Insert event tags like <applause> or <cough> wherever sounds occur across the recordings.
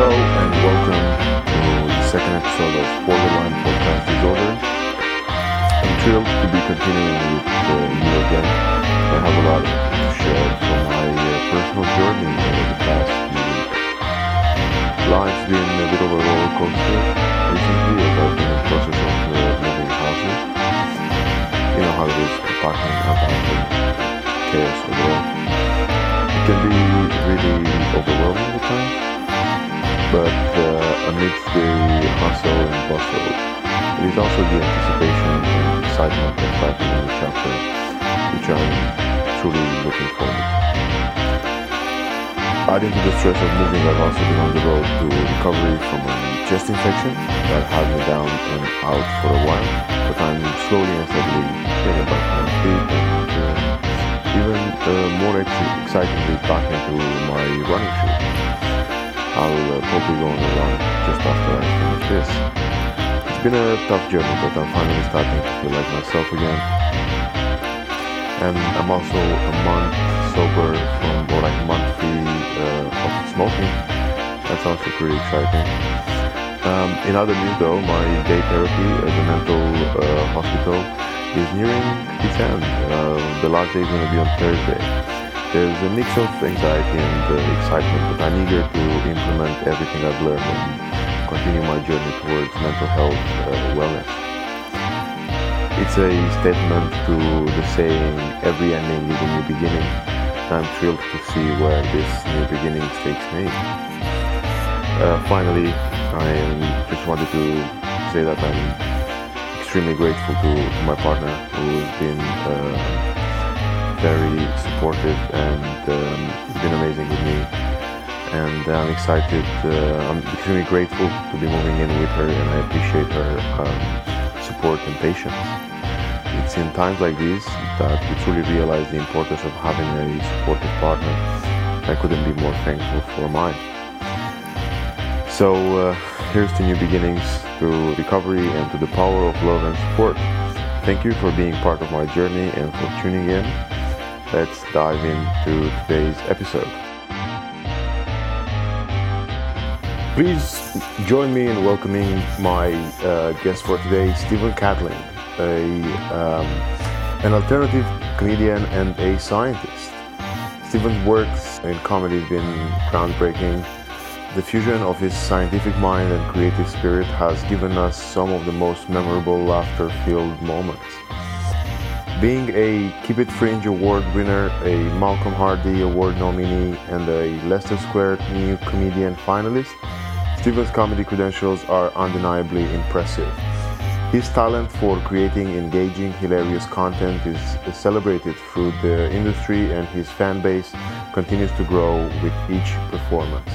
Hello and welcome to the second episode of Borderline Podcast Disorder. I'm thrilled to be continuing with you again. I have a lot to share from my uh, personal journey over the past few weeks. Life's been a bit of a roller coaster recently as I've been in the process of uh, moving houses. You know how it is, packing, unpacking, chaos overall. It can be really overwhelming at times but uh, amidst the hustle and bustle, it is also the anticipation and excitement of starting a new chapter, which I'm truly looking forward. to. Adding to the stress of moving, I've also been on the road to recovery from a chest infection that had me down and out for a while, but I'm slowly and steadily getting back on my feet even uh, more ex- excitingly back into my running shoes. I'll uh, probably go on a run just after I finish this. It's been a tough journey, but I'm finally starting to feel like myself again. And I'm also a month sober from, or like month free uh, of smoking. That's also pretty exciting. Um, in other news though, my day therapy at the mental uh, hospital is nearing its end. Uh, the last day is going to be on Thursday. There's a mix of anxiety and uh, excitement, but I'm eager to implement everything I've learned and continue my journey towards mental health uh, wellness. It's a statement to the saying, every ending is a new beginning. I'm thrilled to see where this new beginning takes me. Uh, finally, I just wanted to say that I'm extremely grateful to, to my partner who's been uh, very supportive and um, it's been amazing with me. And I'm excited, uh, I'm extremely grateful to be moving in with her and I appreciate her um, support and patience. It's in times like these that we truly realize the importance of having a supportive partner. I couldn't be more thankful for mine. So uh, here's to new beginnings, to recovery, and to the power of love and support. Thank you for being part of my journey and for tuning in let's dive into today's episode. Please join me in welcoming my uh, guest for today, Stephen Catling, a, um, an alternative comedian and a scientist. Stephen's works in comedy have been groundbreaking. The fusion of his scientific mind and creative spirit has given us some of the most memorable laughter filled moments. Being a Keep It Fringe Award winner, a Malcolm Hardee Award nominee, and a Leicester Square New Comedian finalist, Stephen's comedy credentials are undeniably impressive. His talent for creating engaging, hilarious content is celebrated through the industry, and his fan base continues to grow with each performance.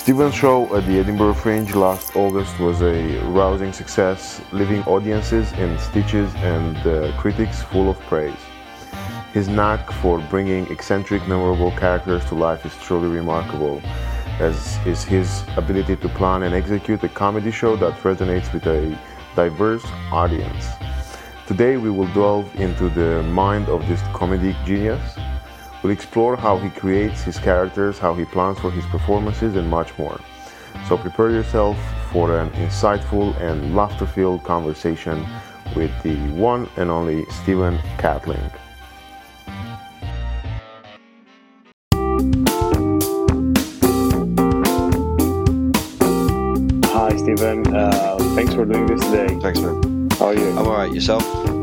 Stephen's show at the Edinburgh Fringe last August was a rousing success, leaving audiences in stitches and uh, critics full of praise. His knack for bringing eccentric, memorable characters to life is truly remarkable, as is his ability to plan and execute a comedy show that resonates with a diverse audience. Today, we will delve into the mind of this comedic genius We'll explore how he creates his characters, how he plans for his performances, and much more. So prepare yourself for an insightful and laughter filled conversation with the one and only Stephen Catling. Hi, Stephen. Uh, thanks for doing this today. Thanks, man. How are you? I'm alright. Yourself?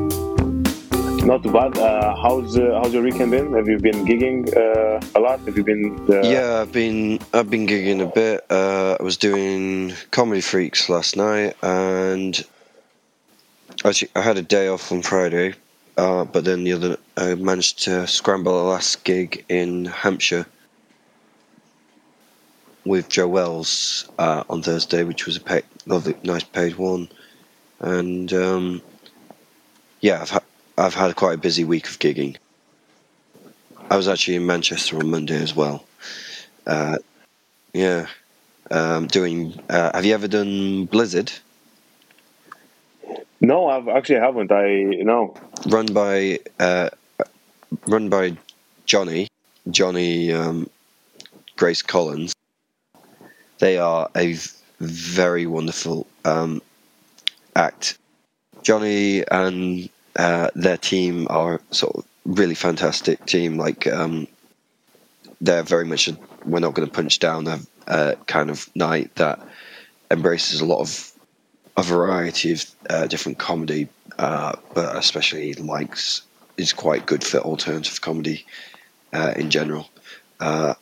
Not bad. Uh, how's uh, how's your weekend been? Have you been gigging uh, a lot? Have you been? Uh, Yeah, I've been I've been gigging a bit. Uh, I was doing Comedy Freaks last night, and actually I had a day off on Friday, uh, but then the other I managed to scramble a last gig in Hampshire with Joe Wells on Thursday, which was a pay, lovely, nice paid one, and um, yeah, I've had I've had quite a busy week of gigging. I was actually in Manchester on Monday as well. Uh, yeah, um, doing. Uh, have you ever done Blizzard? No, I've actually haven't. I no. Run by uh, run by Johnny, Johnny um, Grace Collins, they are a very wonderful um, act. Johnny and uh, their team are sort of really fantastic team. Like um, they're very much a, we're not going to punch down a, a kind of night that embraces a lot of a variety of uh, different comedy, uh, but especially likes is quite good for alternative comedy uh, in general, uh,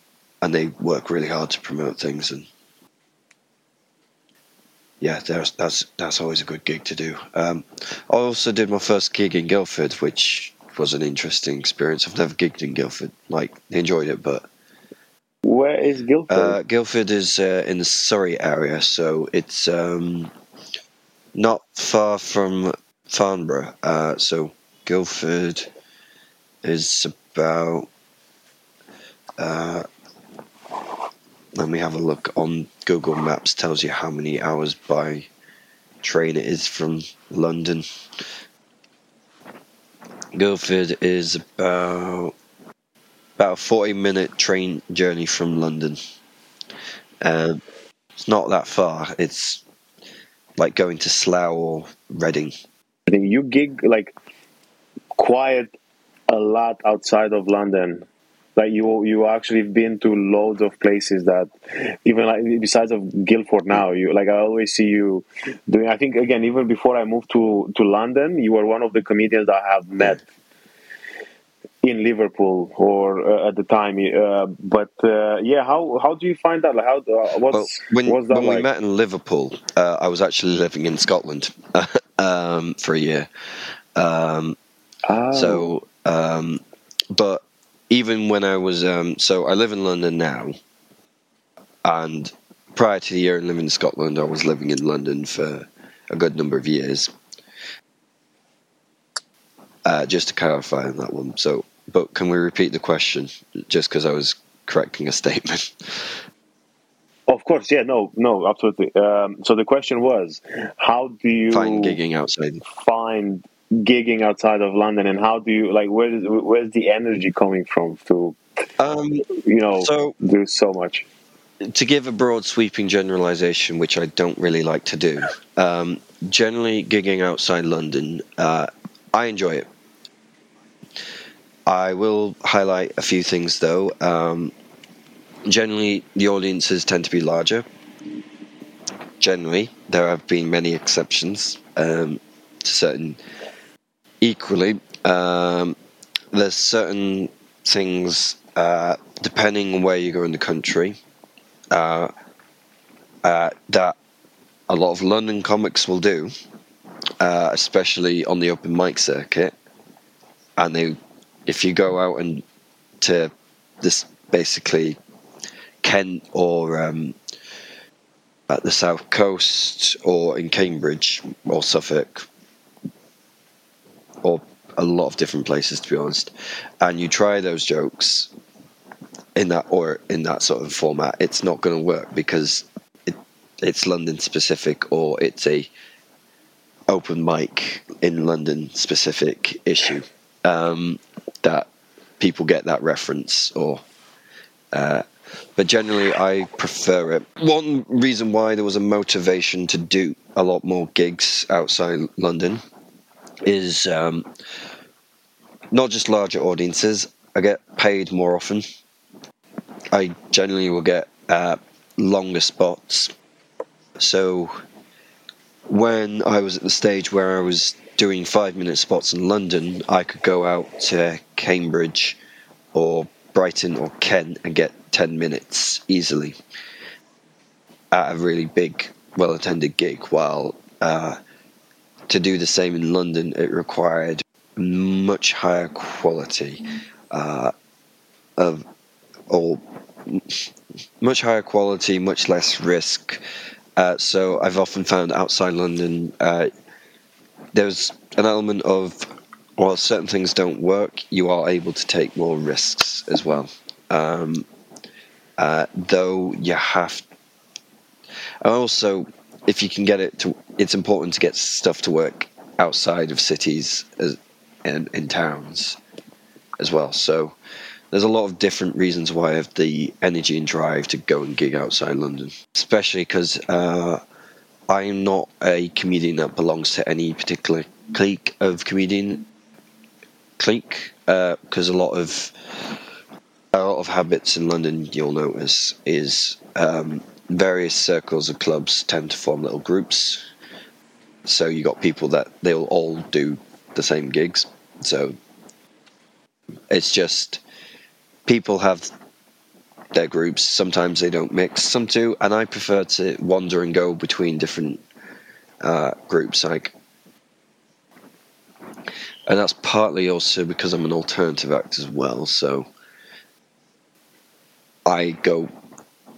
and they work really hard to promote things and. Yeah, that's that's always a good gig to do. Um, I also did my first gig in Guildford, which was an interesting experience. I've never gigged in Guildford. Like, enjoyed it, but Where is Guildford? uh, Guildford is uh, in the Surrey area, so it's um, not far from Farnborough. Uh, so Guildford is about. Uh, we have a look on Google Maps. Tells you how many hours by train it is from London. Guildford is about about a forty-minute train journey from London. Um, it's not that far. It's like going to Slough or Reading. you gig like quite a lot outside of London. Like you, you actually been to loads of places that even like besides of Guildford now. You like I always see you doing. I think again even before I moved to to London, you were one of the comedians that I have met in Liverpool or uh, at the time. Uh, but uh, yeah, how how do you find that? Like how uh, what's Well, when when we met in Liverpool, uh, I was actually living in Scotland <laughs> um, for a year. Um, Oh. So, um, but even when I was, um, so I live in London now, and prior to the year in living in Scotland, I was living in London for a good number of years. Uh, just to clarify on that one. So, but can we repeat the question? Just because I was correcting a statement. <laughs> Of course, yeah, no, no, absolutely. Um, so the question was, how do you Find gigging outside. find gigging outside of London, and how do you like where is, where's the energy coming from to Um, you know so do so much? to give a broad sweeping generalization, which I don't really like to do, um, generally gigging outside London, uh, I enjoy it. I will highlight a few things though. Um, generally, the audiences tend to be larger. Generally, there have been many exceptions um, to certain. Equally, um, there's certain things uh, depending on where you go in the country uh, uh, that a lot of London comics will do, uh, especially on the open mic circuit. And they, if you go out and to this basically Kent or um, at the south coast or in Cambridge or Suffolk or a lot of different places to be honest, and you try those jokes in that or in that sort of format, it's not going to work because it, it's London specific or it's a open mic in London specific issue um, that people get that reference or. Uh, but generally, I prefer it. One reason why there was a motivation to do a lot more gigs outside London is um, not just larger audiences. I get paid more often. I generally will get uh, longer spots. So when I was at the stage where I was doing five minute spots in London, I could go out to Cambridge or Brighton or Kent and get 10 minutes easily at a really big, well attended gig. While uh, to do the same in London, it required much higher quality uh, of or much higher quality, much less risk. Uh, so I've often found outside London, uh, there's an element of while certain things don't work, you are able to take more risks as well. Um, uh, though you have, also if you can get it to, it's important to get stuff to work outside of cities as, and in towns as well. So there's a lot of different reasons why I have the energy and drive to go and gig outside London, especially because uh, I'm not a comedian that belongs to any particular clique of comedian clique because uh, a lot of a lot of habits in London you'll notice is um, various circles of clubs tend to form little groups. So you got people that they'll all do the same gigs. So it's just people have their groups. Sometimes they don't mix. Some do, and I prefer to wander and go between different uh, groups. Like, and that's partly also because I'm an alternative act as well. So I go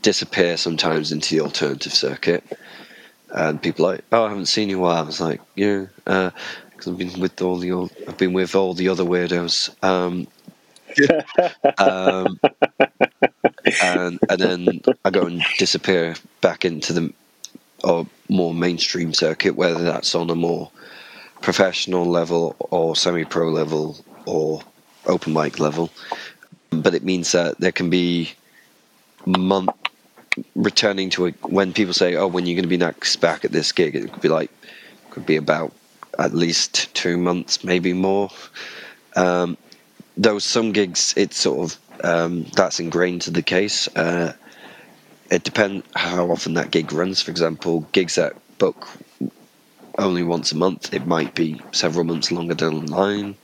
disappear sometimes into the alternative circuit, and people are like, "Oh, I haven't seen you while." I was like, "Yeah," because uh, I've been with all the old, I've been with all the other weirdos. Um, <laughs> um, and and then I go and disappear back into the or more mainstream circuit, whether that's on a more professional level or semi-pro level or open mic level. But it means that there can be month returning to a when people say, "Oh, when you're going to be next back at this gig?" It could be like could be about at least two months, maybe more. Um, though some gigs, it's sort of um, that's ingrained to the case. Uh, it depends how often that gig runs. For example, gigs that book only once a month, it might be several months longer down the line.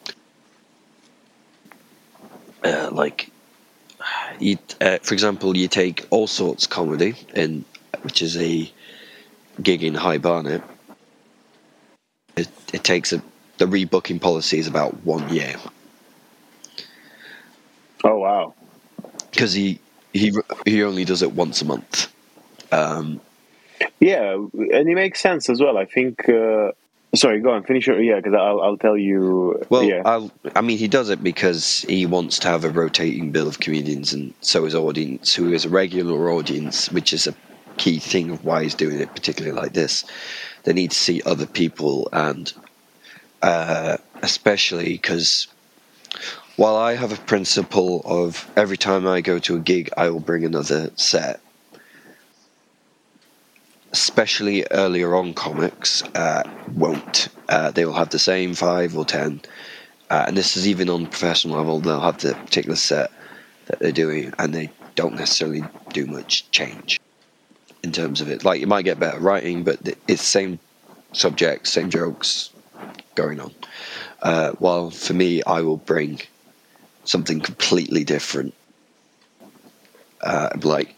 Uh, like you, uh, for example, you take All Sorts Comedy, in which is a gig in High Barnet. It, it takes a the rebooking policy is about one year. Oh wow! Because he he he only does it once a month. Um, yeah, and it makes sense as well. I think uh, Sorry, go on. Finish your yeah, because I'll I'll tell you. Well, yeah. I'll, I mean, he does it because he wants to have a rotating bill of comedians, and so his audience, who is a regular audience, which is a key thing of why he's doing it, particularly like this. They need to see other people, and uh, especially because while I have a principle of every time I go to a gig, I will bring another set especially earlier on comics, uh, won't. Uh, they will have the same five or ten, uh, and this is even on professional level. They'll have the particular set that they're doing, and they don't necessarily do much change in terms of it. Like you might get better writing, but it's the same subject, same jokes going on. Uh, while for me, I will bring something completely different. Uh, like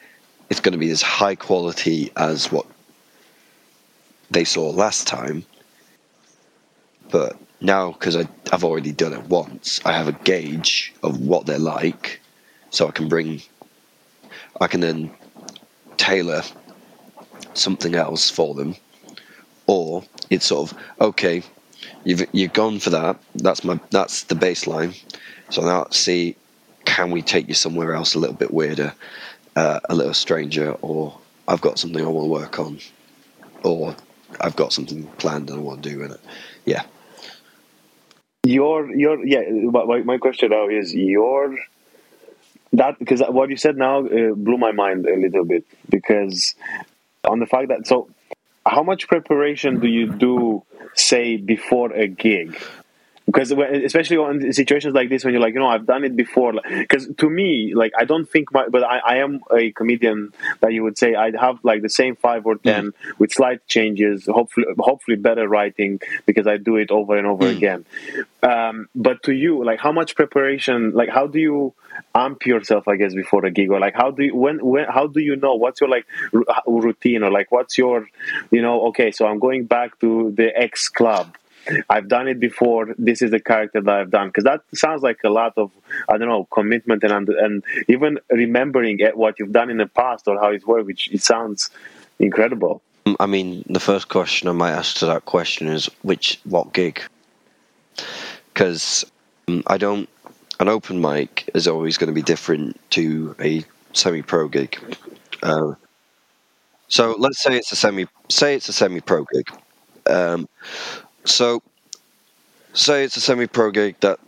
it's going to be as high quality as what they saw last time. But now, because I've already done it once, I have a gauge of what they're like, so I can bring, I can then tailor something else for them, or it's sort of okay, you've you've gone for that. That's my that's the baseline. So now let's see, can we take you somewhere else a little bit weirder, uh, a little stranger, or I've got something I want to work on, or I've got something planned and I want to do in it. Yeah. Your your yeah. My, my question now is your that because what you said now uh, blew my mind a little bit because on the fact that so how much preparation do you do say before a gig because especially in situations like this when you're like you know i've done it before because to me like i don't think my but I, I, am a comedian that you would say i'd have like the same five or ten with slight changes hopefully hopefully better writing because i do it over and over mm. again. Um, but to you like how much preparation like how do you amp yourself i guess before a gig? Or like how do you when when how do you know what's your like routine? Or like what's your you know okay so i'm going back to the x club I've done it before. This is the character that I've done because that sounds like a lot of I don't know commitment and and even remembering what you've done in the past or how it's worked, which it sounds incredible. I mean, the first question I might ask to that question is which what gig? Because um, I don't. An open mic is always going to be different to a semi-pro gig. Uh, so let's say it's a semi. Say it's a semi-pro gig. Um, so, say it's a semi-pro gig that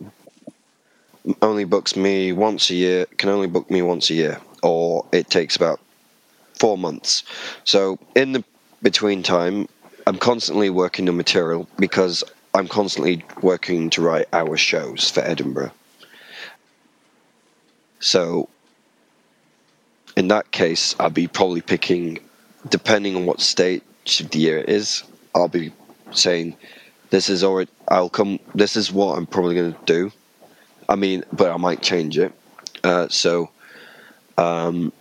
only books me once a year, can only book me once a year, or it takes about four months. So in the between time, I'm constantly working the material because I'm constantly working to write our shows for Edinburgh. So in that case, I'll be probably picking, depending on what stage of the year it is, I'll be saying, this is already, I'll come, this is what I'm probably going to do. I mean, but I might change it. Uh, so, um,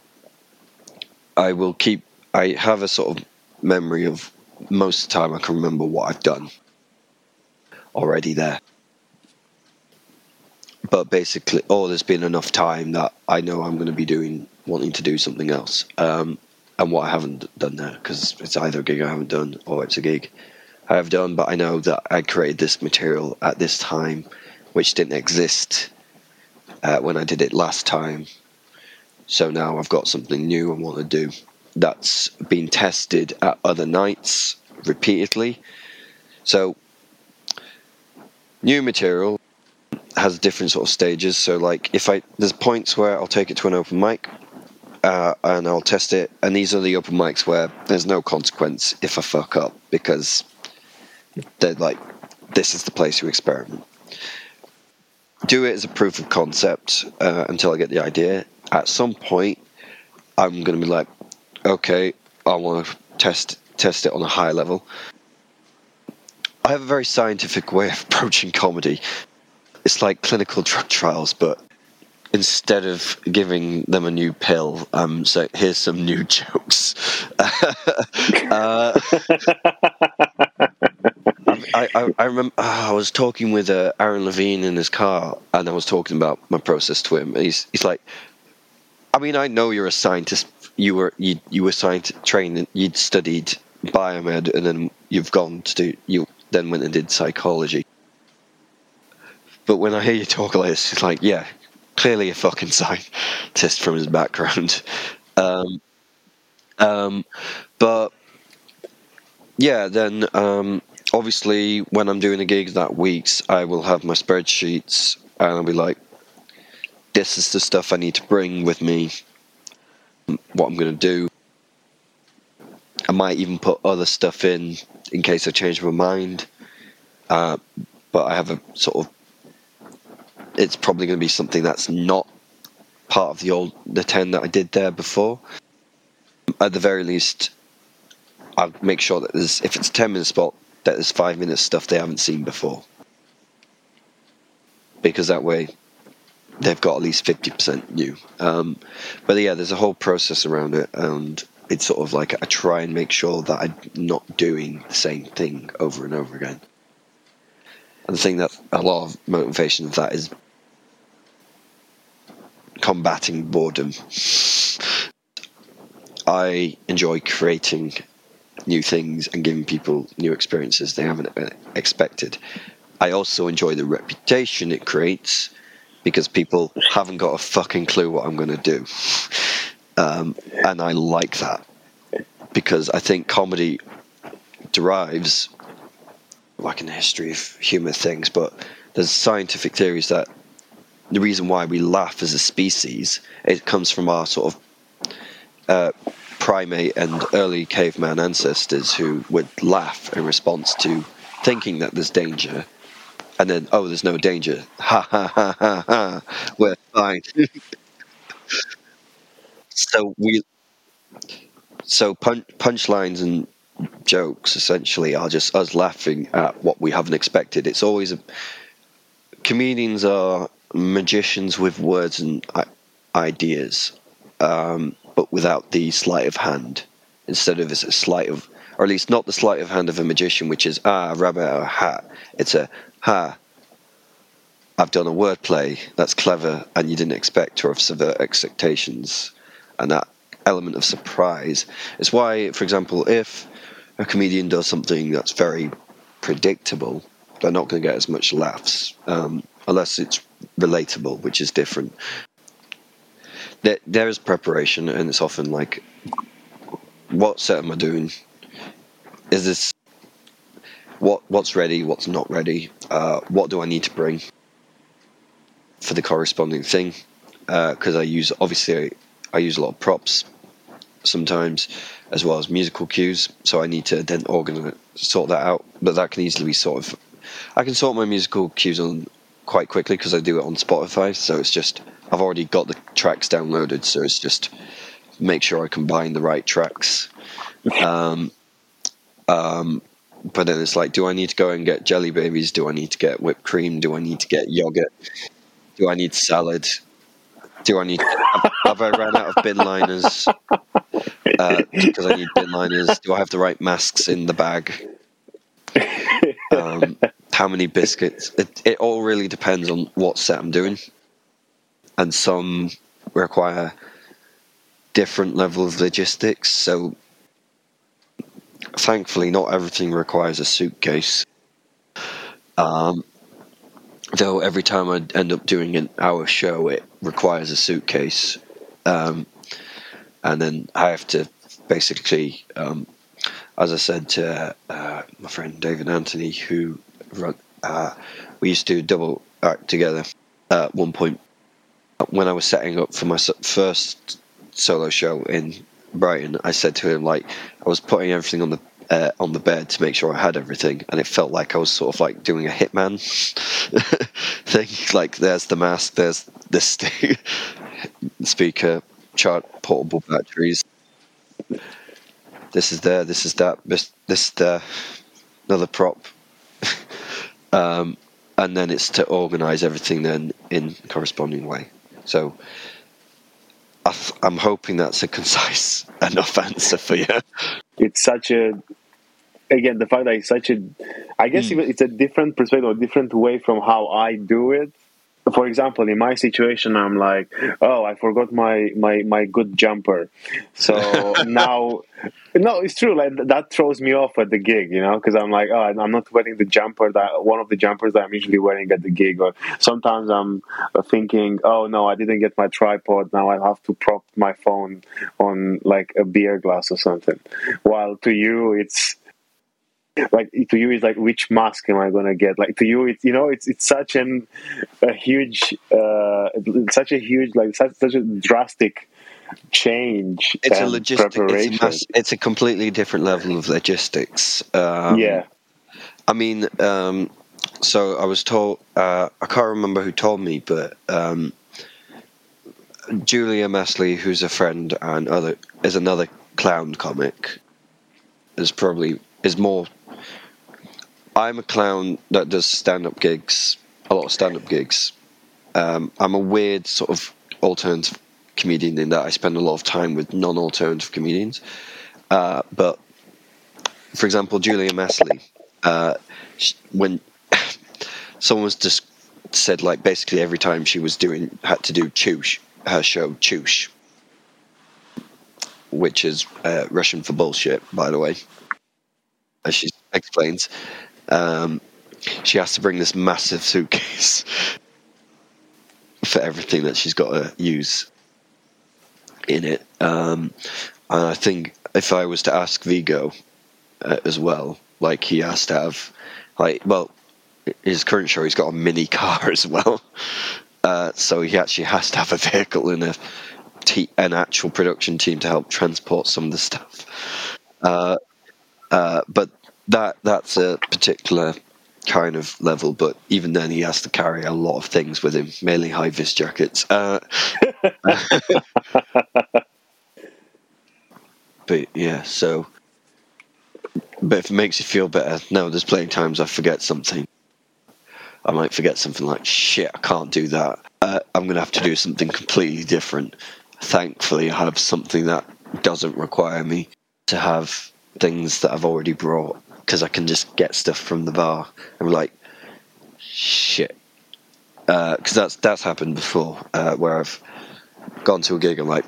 I will keep, I have a sort of memory of most of the time I can remember what I've done already there. But basically, oh, there's been enough time that I know I'm going to be doing, wanting to do something else. Um, and what I haven't done there, because it's either a gig I haven't done or it's a gig I have done, but I know that I created this material at this time, which didn't exist uh, when I did it last time. So now I've got something new I want to do that's been tested at other nights repeatedly. So new material has different sort of stages. So like if I there's points where I'll take it to an open mic uh, and I'll test it, and these are the open mics where there's no consequence if I fuck up because they're like this is the place to experiment. Do it as a proof of concept uh, until I get the idea. At some point, I'm going to be like, okay, I want to test test it on a higher level. I have a very scientific way of <laughs> approaching comedy. It's like clinical drug trials, but instead of giving them a new pill, um, so here's some new <laughs> jokes. uh, I, I, I remember oh, I was talking with uh, Aaron Levine in his car, and I was talking about my process to him. He's he's like, I mean, I know you're a scientist. You were you you were science trained. You'd studied biomed, and then you've gone to do you then went and did psychology. But when I hear you talk like this, it's like, yeah, clearly a fucking scientist from his background. <laughs> Um, um, but yeah, then um, obviously when I'm doing a gig that weeks, I will have my spreadsheets and I'll be like, this is the stuff I need to bring with me, what I'm going to do. I might even put other stuff in in case I change my mind. Uh, but I have a sort of. It's probably going to be something that's not part of the old the ten that I did there before. At the very least, I'll make sure that there's if it's a ten minute spot that there's five minutes stuff they haven't seen before. Because that way they've got at least 50% new. Um, but yeah, there's a whole process around it, and it's sort of like I try and make sure that I'm not doing the same thing over and over again. And the thing that a lot of motivation of that is combating boredom. I enjoy creating new things and giving people new experiences they haven't expected. I also enjoy the reputation it creates because people haven't got a fucking clue what I'm going to do. Um, and I like that because I think comedy derives, like in the history of human things, but there's scientific theories that the reason why we laugh as a species it comes from our sort of uh, primate and early caveman ancestors who would laugh in response to thinking that there's danger. And then oh there's no danger. <laughs> Ha ha ha ha ha. We're fine. <laughs> So we so punch punchlines and jokes essentially are just us laughing at what we haven't expected. It's always a, comedians are magicians with words and ideas um, but without the sleight of hand. Instead of it's a sleight of, or at least not the sleight of hand of a magician, which is ah rabbit out of hat. It's a ha. I've done a wordplay that's clever and you didn't expect or have subvert expectations, and that element of surprise is why, for example, if a comedian does something that's very predictable, they're not going to get as much laughs um, unless it's relatable, which is different there, there is preparation, and it's often like, what set am I doing? Is this what what's ready? What's not ready? Uh, what do I need to bring? for the corresponding thing because I use obviously I, I use a lot of props sometimes as well as musical cues so I need to then organize sort that out but that can easily be sort of I can sort my musical cues on quite quickly because I do it on Spotify so it's just I've already got the tracks downloaded so it's just make sure I combine the right tracks um, um, but then it's like do I need to go and get jelly babies do I need to get whipped cream do I need to get yogurt do I need salad do I need? Have, have I ran out of bin liners? <laughs> Uh, because I need bin liners. Do I have the right masks in the bag? Um, how many biscuits? It, it all really depends on what set I'm doing, and some require different level of logistics. So, thankfully, not everything requires a suitcase. Um, though every time I end up doing an hour show, it requires a suitcase, um, and then I have to basically, um, as I said to uh, my friend David Anthony, who uh, we used to double act together at one point when I was setting up for my first solo show in Brighton. I said to him like I was putting everything on the uh, on the bed to make sure I had everything, and it felt like I was sort of like doing a hitman <laughs> thing. Like, there's the mask, there's this <laughs> speaker, chart, portable batteries. This is there, this is that, this, this there, another prop. <laughs> um, and then it's to organize everything then in corresponding way. So I am hoping that's a <laughs> concise enough answer for you. It's such a again the fact that it's such a i guess mm. it's a different perspective a different way from how i do it for example in my situation i'm like oh i forgot my my my good jumper. So <laughs> now no it's true like that throws me off at the gig you know because i'm like oh i'm not wearing the jumper that one of the jumpers that i'm usually wearing at the gig. Or sometimes i'm thinking oh no i didn't get my tripod. Now i have to prop my phone on like a beer glass or something. While to you it's like to you it's like which mask am i going to get? Like to you it's you know it's it's such an a huge uh such a huge like such, such a drastic change it's a logistic it's a, mass, it's a, completely different level of logistics um, yeah. I mean um so i was told uh i can't remember who told me but um julia masli who's a friend and other is another clown comic is probably is more I'm a clown that does stand up gigs, a lot of stand up gigs. Um, I'm a weird sort of alternative comedian in that I spend a lot of time with non alternative comedians. Uh, but for example, Julia Masli, uh, when <laughs> someone was just said like basically every time she was doing had to do chush her show chush which is uh, russian for bullshit by the way as she explains um, she has to bring this massive suitcase for everything that she's got to use in it. Um, and I think if I was to ask Viggo uh, as well, like he has to have, like, well, his current show, he's got a mini car <laughs> as well. Uh, so he actually has to have a vehicle and an actual production team to help transport some of the stuff. Uh, uh, but that that's a particular kind of level, but even then he has to carry a lot of things with him, mainly high vis jackets. Uh, <laughs> but yeah, so but if it makes you feel better, no, there's plenty of times I forget something. I might forget something like shit, I can't do that. Uh, I'm gonna have to do something completely different. Thankfully, I have something that doesn't require me to have things that I've already brought because I can just get stuff from the bar. I'm like, shit, because uh, that's that's happened before uh, where I've gone to a gig. I'm like,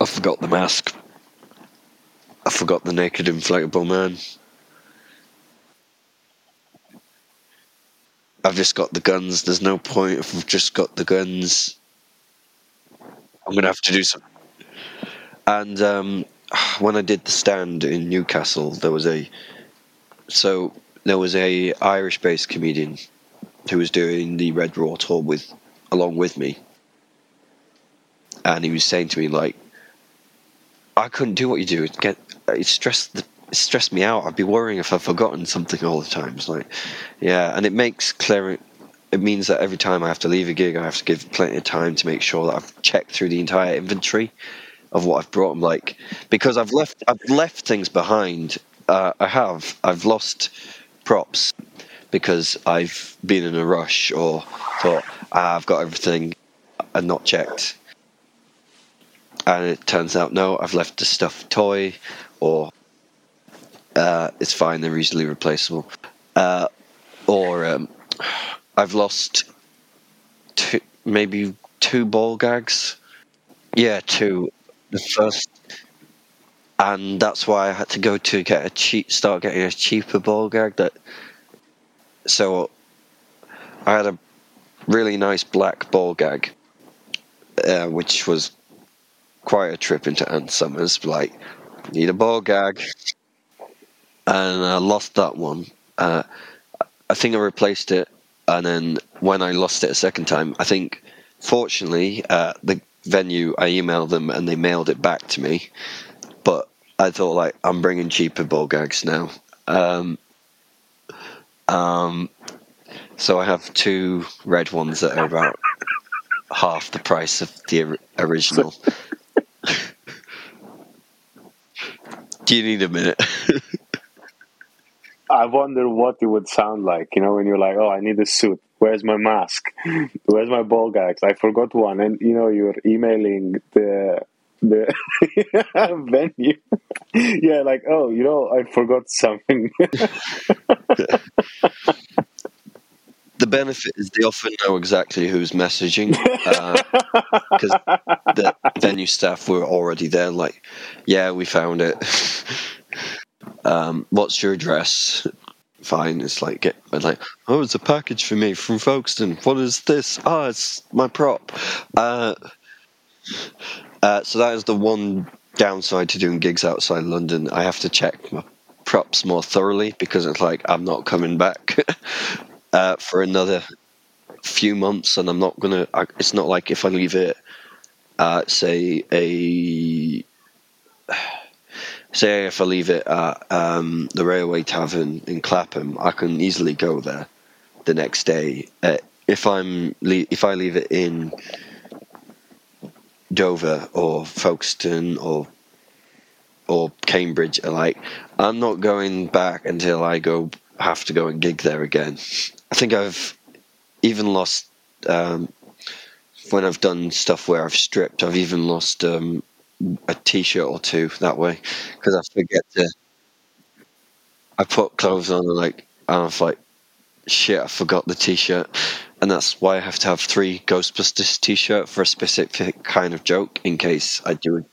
I forgot the mask. I forgot the naked inflatable man. I've just got the guns. There's no point if I've just got the guns. I'm gonna have to do some. And um, <sighs> when I did the stand in Newcastle, there was a so there was a Irish-based comedian who was doing the Red Raw tour with along with me, and he was saying to me like, "I couldn't do what you do. It get it stressed the, it stressed me out. I'd be worrying if I've forgotten something all the time." It's like, yeah, and it makes clear. It means that every time I have to leave a gig, I have to give plenty of time to make sure that I've checked through the entire inventory of what I've brought. them. like because I've left I've left things behind. Uh, I have. I've lost props because I've been in a rush or thought ah, I've got everything and not checked. And it turns out no, I've left a stuffed toy or uh, it's fine, they're easily replaceable. Uh, or um, I've lost two, maybe two ball gags. Yeah, two. The first, and that's why I had to go to get a cheap, start getting a cheaper ball gag. That so I had a really nice black ball gag, uh, which was quite a trip into Ann Summers. Like, need a ball gag, and I lost that one. Uh, I think I replaced it, and then when I lost it a second time, I think fortunately uh, the venue I emailed them and they mailed it back to me. But I thought like I'm bringing cheaper ball gags now. Um, um, so I have two red ones that are about half the price of the original. <laughs> Do you need a minute? <laughs> I wonder what it would sound like, you know, when you're like, "Oh, I need a suit. Where's my mask? Where's my ball gags? I forgot one." And you know, you're emailing the the <laughs> venue. yeah, like, "Oh, you know, I forgot something." <laughs> the benefit is they often know exactly who's messaging because uh, the venue staff were already there. Like, yeah, we found it. <laughs> um, what's your address? Fine. It's like get like, oh, it's a package for me from Folkestone. What is this? Ah, oh, it's my prop. Uh, uh, so that is the one downside to doing gigs outside London. I have to check my props more thoroughly because it's like I'm not coming back. <laughs> uh, for another few months, and I'm not gonna. I, it's not like if I leave it say a say if I leave it at um, the Railway Tavern in Clapham, I can easily go there the next day. Uh, if I'm if I leave it in Dover or Folkestone or or Cambridge, like I'm not going back until I go have to go and gig there again. I think I've even lost um, when I've done stuff where I've stripped. I've even lost um, a T-shirt or two that way because I forget to. I put clothes on and like and I'm like, shit, I forgot the T-shirt, and that's why I have to have three Ghostbusters T-shirt for a specific kind of joke in case I do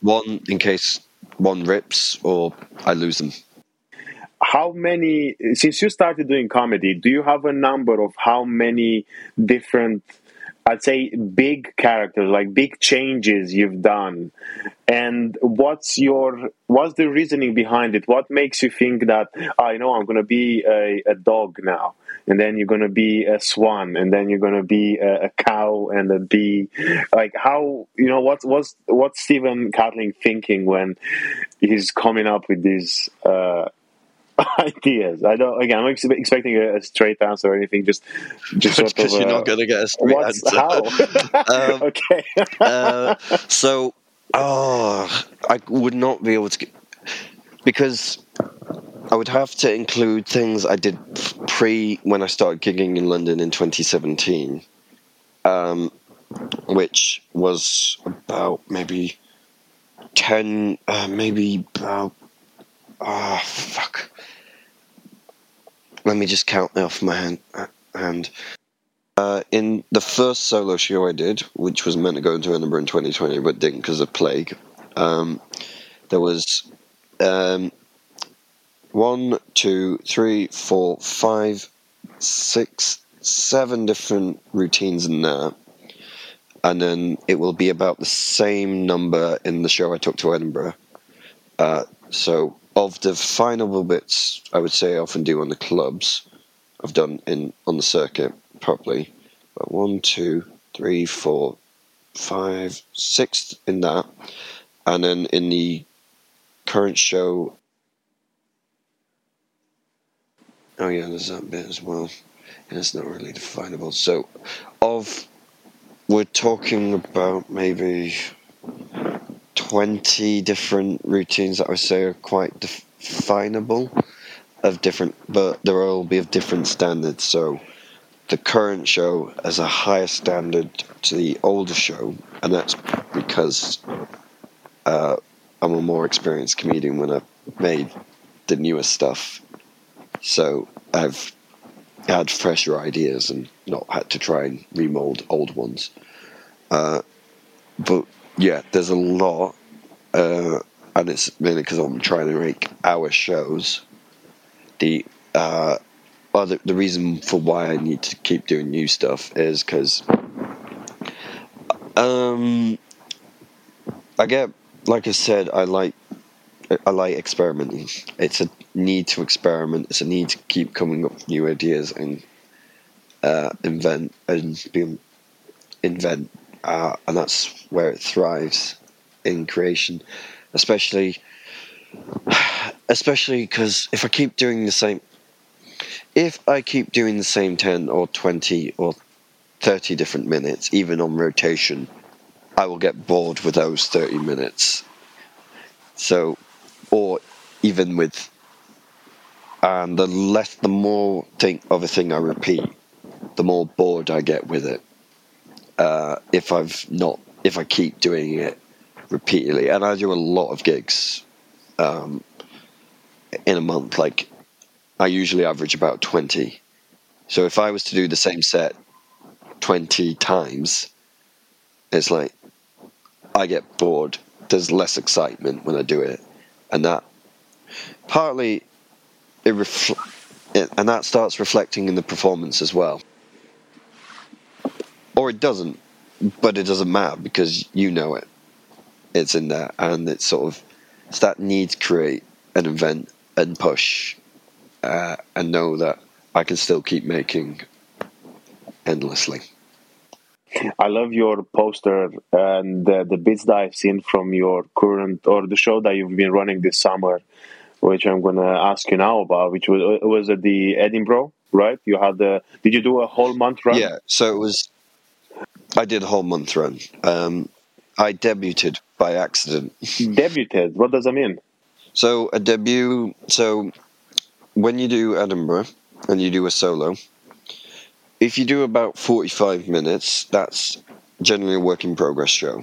one in case one rips or I lose them how many since you started doing comedy do you have a number of how many different i'd say big characters like big changes you've done. And what's your what's the reasoning behind it? What makes you think that i oh, know i'm to be a, a, dog now and then you're to be a swan and then you're to be a, a, cow and a bee? Like how you know what's what's what's stephen catling thinking when he's coming up with these uh, <laughs> ideas. I don't. Again, I'm ex- expecting a, a, straight answer or anything. Just, just because <laughs> you're not going to get a straight answer. How? <laughs> um, okay. uh, so, oh, I would not be able to get, because I would have to include things I did pre when I started gigging in London in 2017, um, which was about maybe ten, uh, maybe about. Ah, oh, fuck let me just count off my hand. hand. Uh, in the first solo show I did, which was meant to go into Edinburgh in 2020 but didn't because of plague, um, there was um, one, two, three, four, five, six, seven different routines in there. And then it will be about the same number in the show I took to Edinburgh. Uh, so of the final bits, I would say I often do on the clubs. I've done in on the circuit properly. But one, two, three, four, five, six in that, and then in the current show. Oh yeah, there's that bit as well, and it's not really definable. So, of we're talking about maybe twenty different routines that I would say are quite definable, of different, but they'll all be of different standards. So the current show has a higher standard to the older show, and that's because uh, I'm a more experienced comedian when I've made the newer stuff. So I've had fresher ideas and not had to try and remold old ones. Uh, but yeah, there's a lot, uh, and it's mainly because I'm trying to make our shows. The uh, well, the, the reason for why I need to keep doing new stuff is because um, I get, like I said, I like I like experimenting. It's a need to experiment. It's a need to keep coming up with new ideas and uh, invent and be, invent, uh, and that's where it thrives in creation, especially especially because if I keep doing the same if I keep doing the same 10 or 20 or 30 different minutes, even on rotation, I will get bored with those 30 minutes. So, or even with, and the less, the more thing of a thing I repeat, the more bored I get with it. Uh, if I've not, if I keep doing it repeatedly, and I do a lot of gigs um, in a month, like I usually average about 20. So if I was to do the same set 20 times, it's like I get bored. There's less excitement when I do it. And that partly it, refl- it and that starts reflecting in the performance as well. Or it doesn't, but it doesn't matter because you know it. It's in there and it's sort of it's that need to create an event and push uh, and know that I can still keep making endlessly. I love your poster and the, the bits that I've seen from your current or the show that you've been running this summer, which I'm going to ask you now about. Which was was at the Edinburgh, right? You had the. Did you do a whole month run? Yeah, so it was. I did a whole month run. Um, I debuted by accident. <laughs> Debuted. What does that mean? So a debut. So when you do Edinburgh and you do a solo, if you do about 45 minutes, that's generally a work in progress show.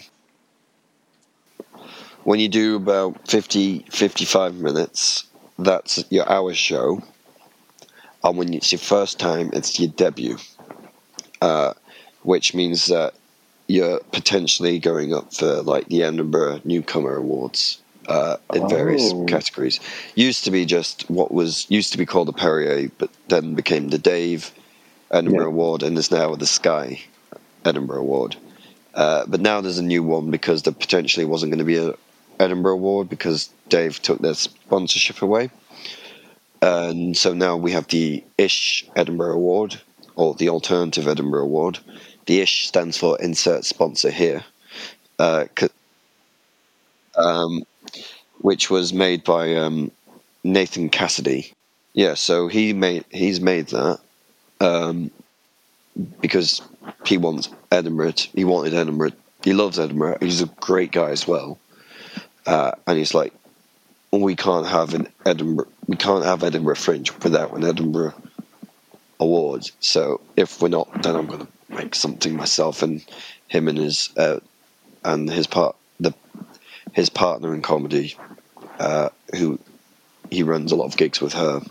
When you do about 50, 55 minutes, that's your hour show. And when it's your first time, it's your debut, uh, which means that you're potentially going up for like the Edinburgh Newcomer Awards uh, in various oh. categories. Used to be just what was used to be called the Perrier, but then became the Dave Edinburgh yeah. Award, and is now the Sky Edinburgh Award. Uh, but now there's a new one because there potentially wasn't going to be a Edinburgh Award because Dave took their sponsorship away. And so now we have the Ish Edinburgh Award, or the Alternative Edinburgh Award. The Ish stands for Insert Sponsor Here. Uh, um, which was made by um, Nathan Cassidy. Yeah, so he made he's made that um, because he wants Edinburgh. He wanted Edinburgh. He loves Edinburgh. He's a great guy as well, uh, and he's like, we can't have an Edinburgh. We can't have Edinburgh Fringe without an Edinburgh Award. So if we're not, then I'm going to make something myself. And him and his uh, and his part the his partner in comedy, uh, who he runs a lot of gigs with her,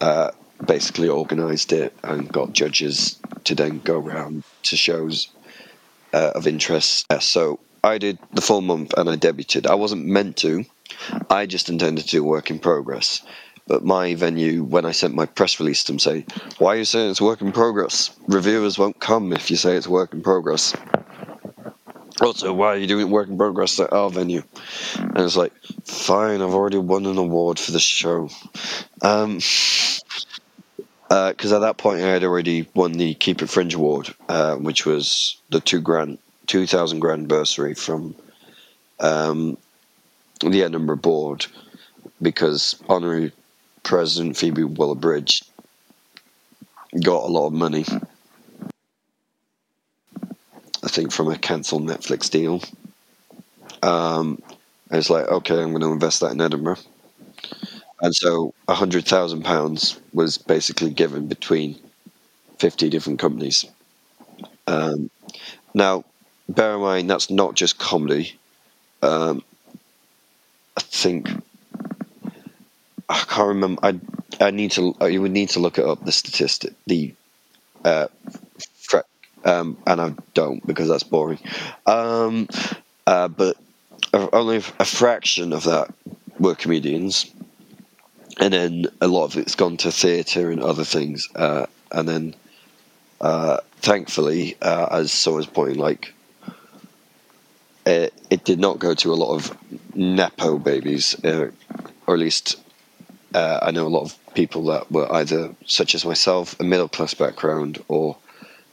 uh, basically organised it and got judges to then go around to shows uh, of interest. Uh, so I did the full month and I debuted. I wasn't meant to. I just intended to work in progress. But my venue, when I sent my press release to them, say, "Why are you saying it's work in progress? Reviewers won't come if you say it's work in progress." Also, why are you doing work in progress at our venue? And it's like, fine, I've already won an award for this show. Um, because at that point I had already won the Keep It Fringe Award, uh, which was the two grand, two thousand grand bursary from um, the Edinburgh board, because honorary president Phoebe Waller-Bridge got a lot of money. I think from a cancelled Netflix deal. Um, I was like, okay, I'm going to invest that in Edinburgh. And so a hundred thousand pounds was basically given between fifty different companies. Um, now, bear in mind that's not just comedy. Um, I think I can't remember. I I need to. You would need to look it up the statistic. The uh, um, and I don't because that's boring. Um, uh, but only a fraction of that were comedians and then a lot of it's gone to theatre and other things. Uh, and then, uh, thankfully, uh, as so was pointing, like it, it, did not go to a lot of nepo babies, uh, or at least uh, I know a lot of people that were either, such as myself, a middle class background, or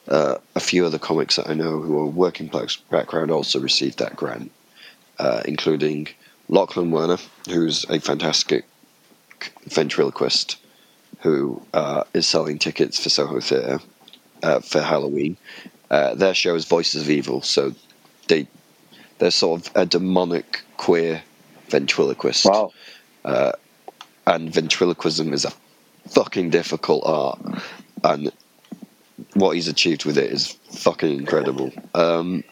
uh, a few other comics that I know who are working class background also received that grant, including Lachlan Werner, who's a fantastic ventriloquist who uh, is selling tickets for Soho Theatre uh, for Halloween. Uh, their show is Voices of Evil, so they they're sort of a demonic queer ventriloquist. Wow. Uh, and ventriloquism is a fucking difficult art, and what he's achieved with it is fucking incredible. Um,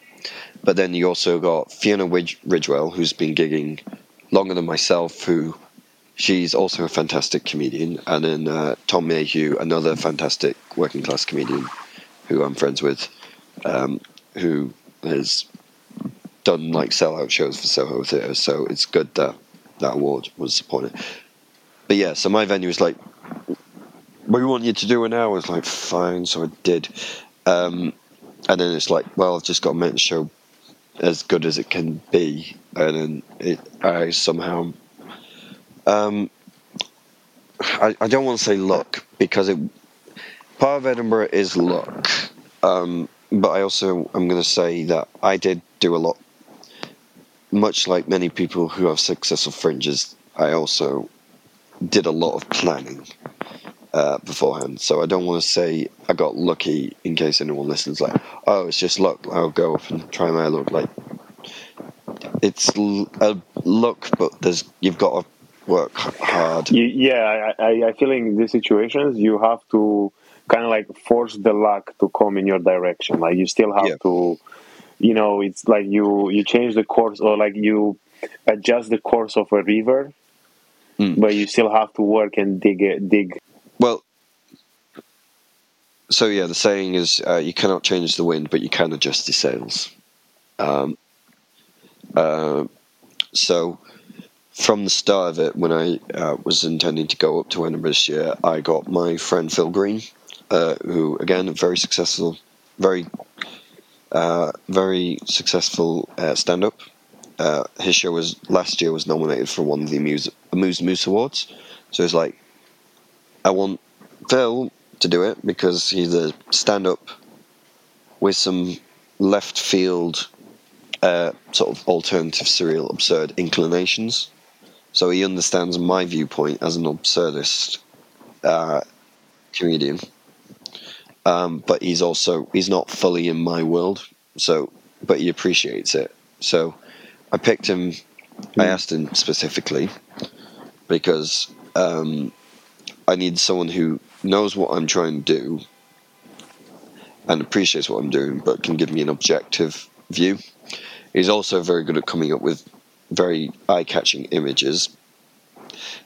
but then you also got Fiona Ridge- Ridgewell, who's been gigging longer than myself, who She's also a fantastic comedian, and then uh, Tom Mayhew, another fantastic working class comedian who I'm friends with, um, who has done like sellout shows for Soho Theatre. So it's good that that award was supported. But yeah, so my venue was like, "We want you to do an hour. I was like, "Fine," so I did. Um, and then it's like, "Well, I've just got to make the show as good as it can be," and then it, I somehow um, I, I, don't want to say luck because it part of Edinburgh is luck, um, but I also am going to say that I did do a lot. Much like many people who have successful fringes, I also did a lot of planning uh, beforehand. So I don't want to say I got lucky in case anyone listens. Like, oh, it's just luck. I'll go up and try my luck. Like, it's a luck, but there's you've got to work hard. Yeah, I, I, I feel in these situations you have to kind of like force the luck to come in your direction. Like you still have yeah. to, you know, it's like you you change the course or like you adjust the course of a river, mm. but you still have to work and dig it, dig. Well, so yeah, the saying is uh, you cannot change the wind, but you can adjust the sails. Um, uh, so from the start of it, when I uh, was intending to go up to Edinburgh this year, I got my friend Phil Green, uh, who again a very successful, very, uh, very successful uh, stand-up. Uh, his show was last year was nominated for one of the Amuse Amuse Moose Awards, so it's like, I want Phil to do it because he's a stand-up with some left field, uh, sort of alternative, surreal, absurd inclinations so he understands my viewpoint as an absurdist uh, comedian. Um, but he's also he's not fully in my world. So, but he appreciates it. So, I picked him. I hmm. asked him specifically because um, I need someone who knows what I'm trying to do and appreciates what I'm doing, but can give me an objective view. He's also very good at coming up with very eye catching images.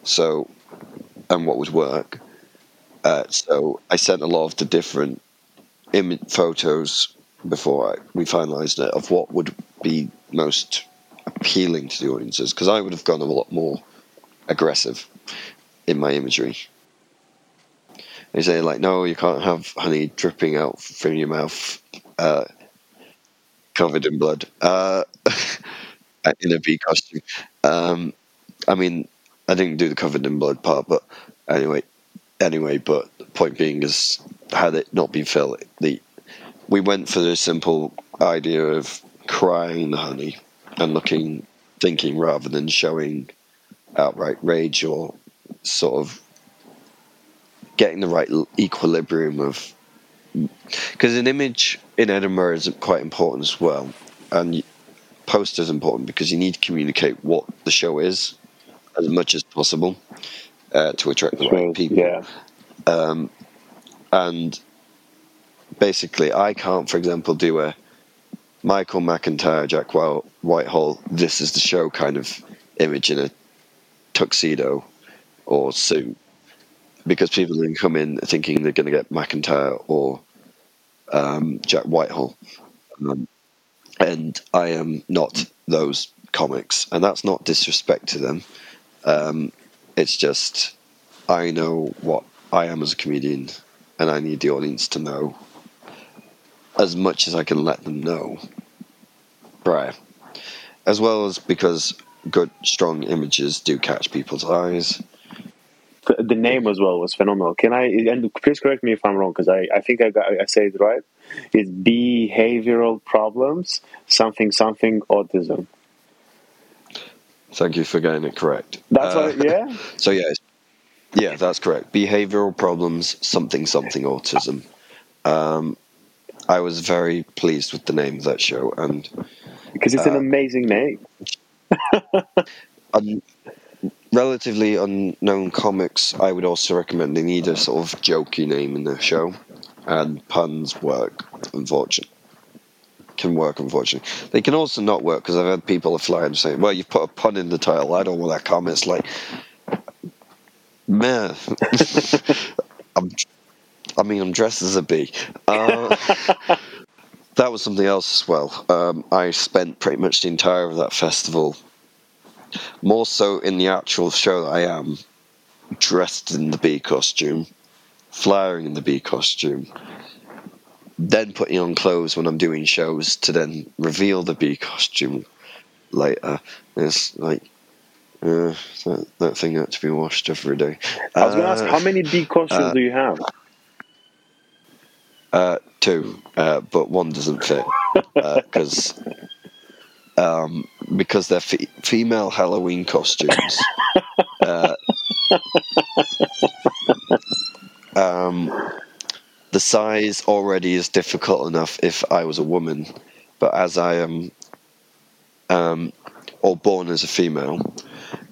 So, and what would work. Uh, so I sent a lot of the different Im- photos before I, we finalised it of what would be most appealing to the audiences because I would have gone a lot more aggressive in my imagery. They say like, no, you can't have honey dripping out from your mouth, uh, covered in blood. Uh, <laughs> in a V costume. Um, I mean, I didn't do the covered in blood part, but anyway, anyway. But the point being is, had it not been Phil, the we went for the simple idea of crying the honey and looking, thinking rather than showing outright rage or sort of getting the right equilibrium of because an image in Edinburgh is quite important as well, and poster is important because you need to communicate what the show is as much as possible uh, to attract the right people. Yeah. Um, and basically, I can't, for example, do a Michael McIntyre, Jack Whitehall, this is the show kind of image in a tuxedo or suit because people then come in thinking they're going to get McIntyre or um, Jack Whitehall. Um, and I am not those comics, and that's not disrespect to them. Um, it's just I know what I am as a comedian, and I need the audience to know as much as I can let them know prior, as well as because good, strong images do catch people's eyes. The name as well was phenomenal. Can I and please correct me if I'm wrong because I, I think I got I say it right. It's behavioral problems, something something autism. Thank you for getting it correct. That's uh, what, yeah. <laughs> So yeah, yeah, that's correct. Behavioral problems, something something autism. Um, I was very pleased with the name of that show, and because it's uh, an amazing name. <laughs> un, relatively unknown comics, I would also recommend they need a sort of jokey name in their show, and puns work. Unfortunately, can work. Unfortunately, they can also not work because I've had people fly and saying, "Well, you've put a pun in the title. I don't want that comment." It's like, man, <laughs> I'm I mean, I'm dressed as a bee. Uh, <laughs> that was something else as well. Um, I spent pretty much the entire of that festival, more so in the actual show that I am, dressed in the bee costume, flying in the bee costume, then putting on clothes when I'm doing shows to then reveal the bee costume later. It's like uh, that, that thing had to be washed every day. I was going to ask, how many bee costumes uh, do you have? Uh, two, uh, but one doesn't fit because uh, um, because they're fe- female Halloween costumes. Uh, um, the size already is difficult enough if I was a woman, but as I am, um, or born as a female,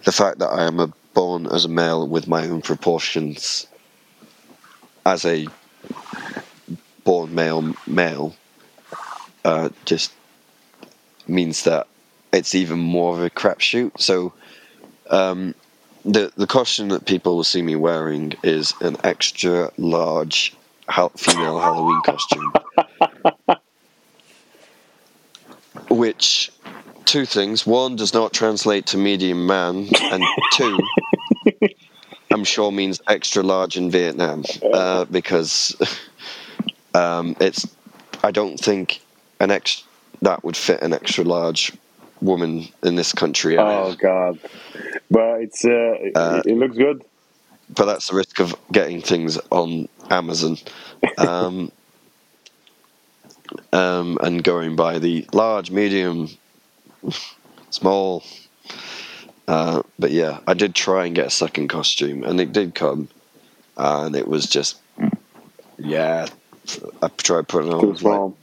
the fact that I am a, born as a male with my own proportions as a born male male uh, just means that it's even more of a crapshoot. So um, the the costume that people will see me wearing is an extra large female Halloween costume, which two things: one does not translate to medium man, and two. I'm sure means extra large in Vietnam uh, because <laughs> um, it's I don't think an ex that would fit an extra large woman in this country. Oh God! But it's uh, uh, it, looks good. But that's the risk of getting things on Amazon. Um, <laughs> um, and going by the large, medium, small. Uh, but yeah, I did try and get a second costume, and it did come, and it was just, yeah, I tried putting on. Like,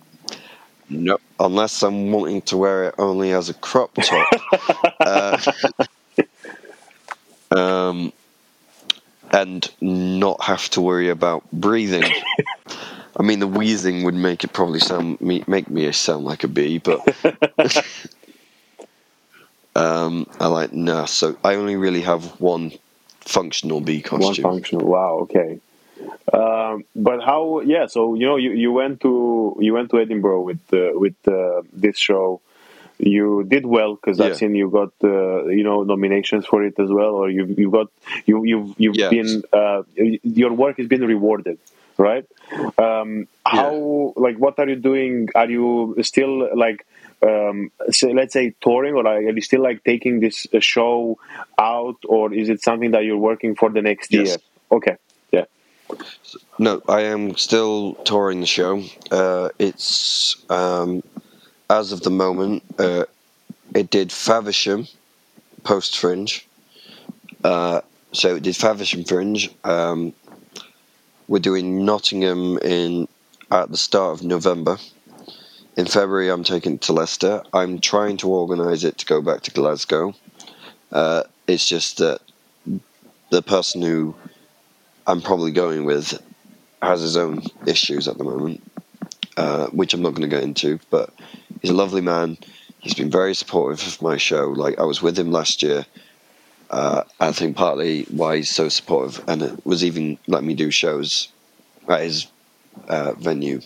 no, unless I'm wanting to wear it only as a crop top. <laughs> uh, um, and not have to worry about breathing. I mean, the wheezing would make it probably sound me, make me sound like a bee, but <laughs> um, I like no. So I only really have one functional bee costume. One functional. Wow. Okay. Um, but how? Yeah. So you know, you, you went to you went to Edinburgh with uh, with uh, this show. You did well because I've seen you got uh, you know nominations for it as well, or you you got you you've you've yes. been uh, your work has been rewarded, right? Um, how yeah. like what are you doing? Are you still like? um, so let's say touring or are you still like taking this show out or is it something that you're working for the next yes. year okay yeah No, I am still touring the show. Uh, it's um, as of the moment, uh, it did Faversham post Fringe. Uh, so it did Faversham Fringe. Um, we're doing Nottingham in at the start of November. In February, I'm taking it to Leicester. I'm trying to organise it to go back to Glasgow. Uh, it's just that the person who I'm probably going with has his own issues at the moment, uh, which I'm not going to get into. But he's a lovely man. He's been very supportive of my show. Like I was with him last year. Uh, I think partly why he's so supportive, and it was even letting me do shows at his uh, venue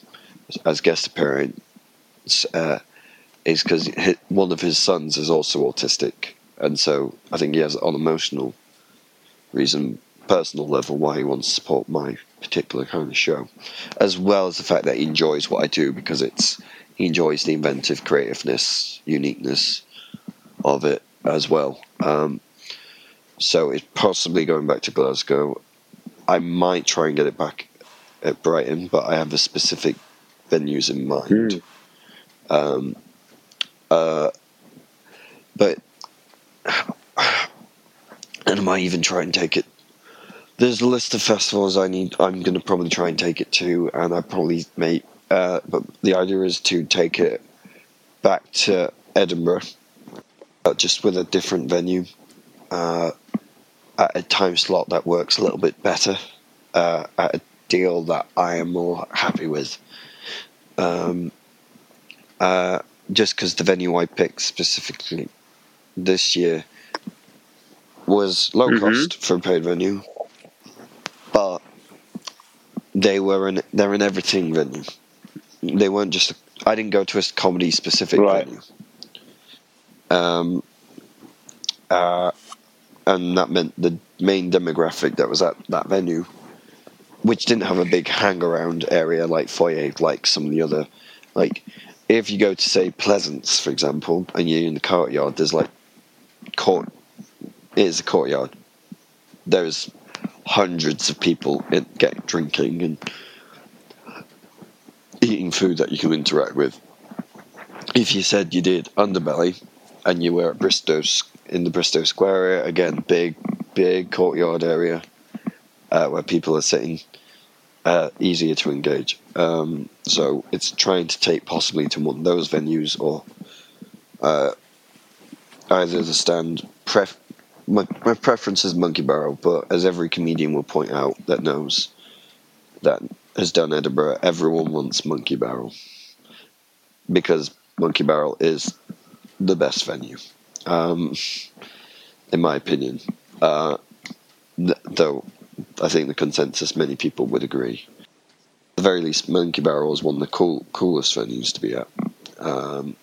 as guest appearance, uh, is because one of his sons is also autistic, and so I think he has an emotional reason, personal level, why he wants to support my particular kind of show, as well as the fact that he enjoys what I do because it's he enjoys the inventive creativeness, uniqueness of it as well. Um, so it's possibly going back to Glasgow. I might try and get it back at Brighton, but I have a specific venues in mind. Mm. Um, uh, but <sighs> and I might even try and take it. There's a list of festivals I need. I'm going to probably try and take it to, and I probably may. Uh, but the idea is to take it back to Edinburgh, but just with a different venue, uh, at a time slot that works a little bit better, uh, at a deal that I am more happy with. Um, uh, just because the venue I picked specifically this year was low mm-hmm. cost for a paid venue, but they were in they're an everything venue. They weren't just. I didn't go to a comedy specific right. venue. Um, uh, and that meant the main demographic that was at that venue, which didn't have a big hang around area like foyer, like some of the other, like if you go to say Pleasance, for example, and you're in the courtyard, there's like court it is a courtyard. There's hundreds of people in, get drinking and eating food that you can interact with. If you said you did Underbelly and you were at Bristo in the Bristo Square area, again, big, big courtyard area uh, where people are sitting, uh, easier to engage. Um, so it's trying to take possibly to one of those venues or uh, either the stand pref- my, my preference is Monkey Barrel, but as every comedian will point out that knows that has done Edinburgh, everyone wants Monkey Barrel because Monkey Barrel is the best venue, um, in my opinion. Uh, th- though I think the consensus, many people would agree. At the very least, Monkey Barrel is one of the cool, coolest venues to be at. Um,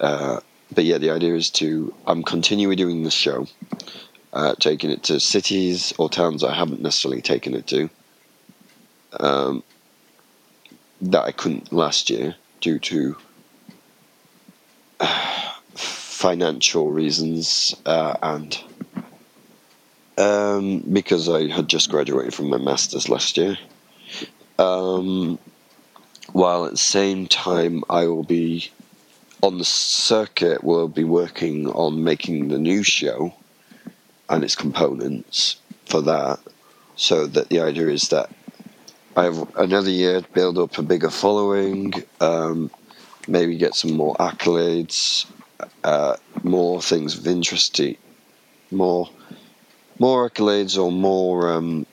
uh, but yeah, the idea is to I'm continually doing this show, uh, taking it to cities or towns I haven't necessarily taken it to. Um, that I couldn't last year due to uh, financial reasons uh, and um, because I had just graduated from my masters last year. Um, while at the same time, I will be on the circuit, we'll be working on making the new show and its components for that. So that the idea is that I have another year to build up a bigger following, um, maybe get some more accolades, uh, more things of interest, more more accolades or more um,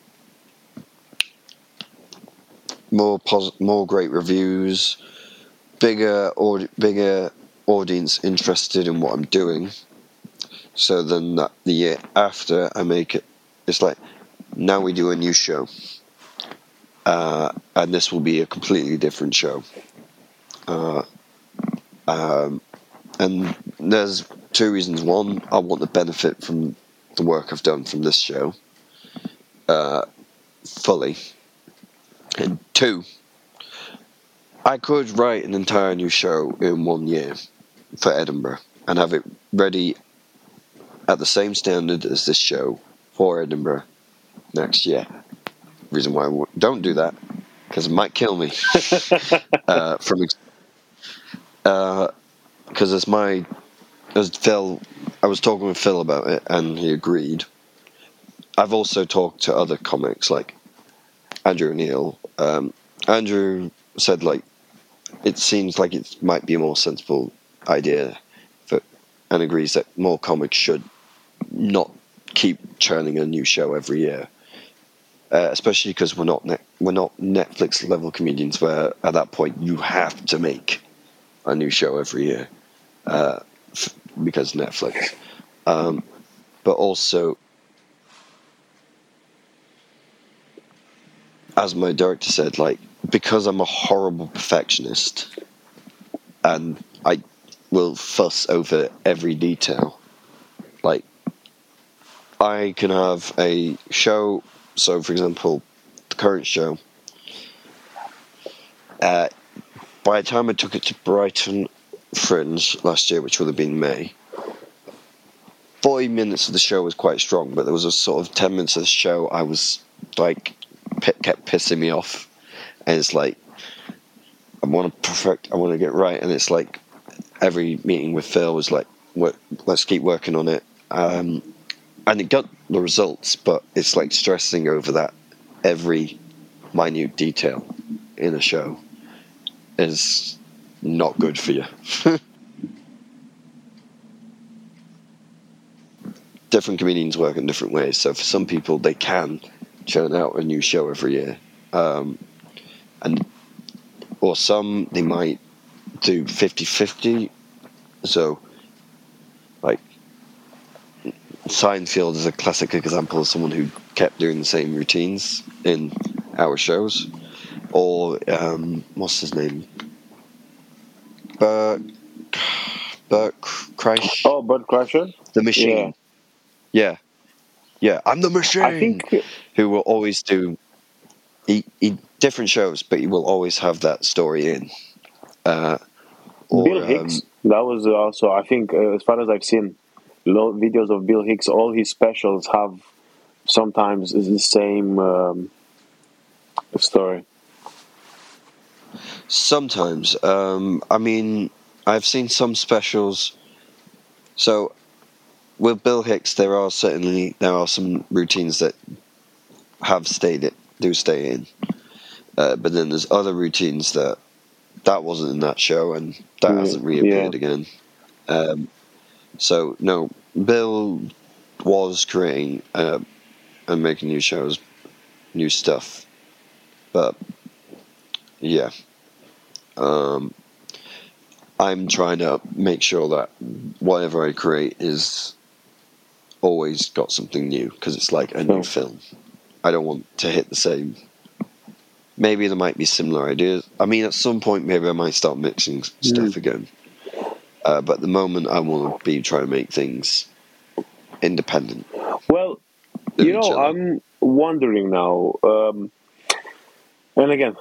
more pos- more great reviews, bigger or bigger audience interested in what I'm doing. So then that the year after I make it, it's like now we do a new show, uh, and this will be a completely different show. Uh, um, and there's two reasons. One, I want to benefit from the work I've done from this show uh, fully, and two, I could write an entire new show in one year for Edinburgh and have it ready at the same standard as this show for Edinburgh next year. reason why I don't do that because it might kill me. <laughs> uh, from because as my as Phil, I was talking with Phil about it, and he agreed. I've also talked to other comics like Andrew O'Neill. Um, Andrew said like it seems like it might be a more sensible idea, that, and agrees that more comics should not keep churning a new show every year. Uh, especially because we're not we're not Netflix level comedians, where at that point you have to make a new show every year uh, f- because Netflix. Um, but also, as my director said, like because I'm a horrible perfectionist, and I will fuss over every detail. Like I can have a show. So, for example, the current show. Uh, by the time I took it to Brighton Fringe last year, which would have been May, 40 minutes of the show was quite strong, but there was a sort of 10 minutes of the show I was like, kept pissing me off. And it's like, I want to perfect, I want to get right. And it's like, every meeting with Phil was like, "Work- let's keep working on it. Um, and it got the results, but it's like stressing over that every minute detail in a show is not good for you. <laughs> different comedians work in different ways. So for some people, they can churn out a new show every year, um, and or some they might do 50-50. So, like Seinfeld is a classic example of someone who kept doing the same routines in our shows, or um, what's his name? Burke, Bert Kreischer, Oh, Bert Kreischer. the machine. Yeah. yeah, I'm the machine. I think who will always do he, he different shows, but he will always have that story in. Uh, or, Bill Hicks. um, that was also, I think, uh, as far as I've seen, lo- videos of Bill Hicks, all his specials have sometimes the same um, story. Sometimes, um, I mean, I've seen some specials. So, with Bill Hicks, there are certainly there are some routines that have stayed it do stay in, uh, but then there's other routines that that wasn't in that show and that Mm, hasn't reappeared yeah. again. Um, so no, Bill was creating uh, and making new shows, new stuff, but yeah. Um, I'm trying to make sure that whatever I create is always got something new because it's like a new Oh. film. I don't want to hit the same. Maybe there might be similar ideas. I mean, at some point, maybe I might start mixing s- stuff again. Uh, but at the moment, I want to be trying to make things independent. Well, you know. I'm wondering now, um, and again,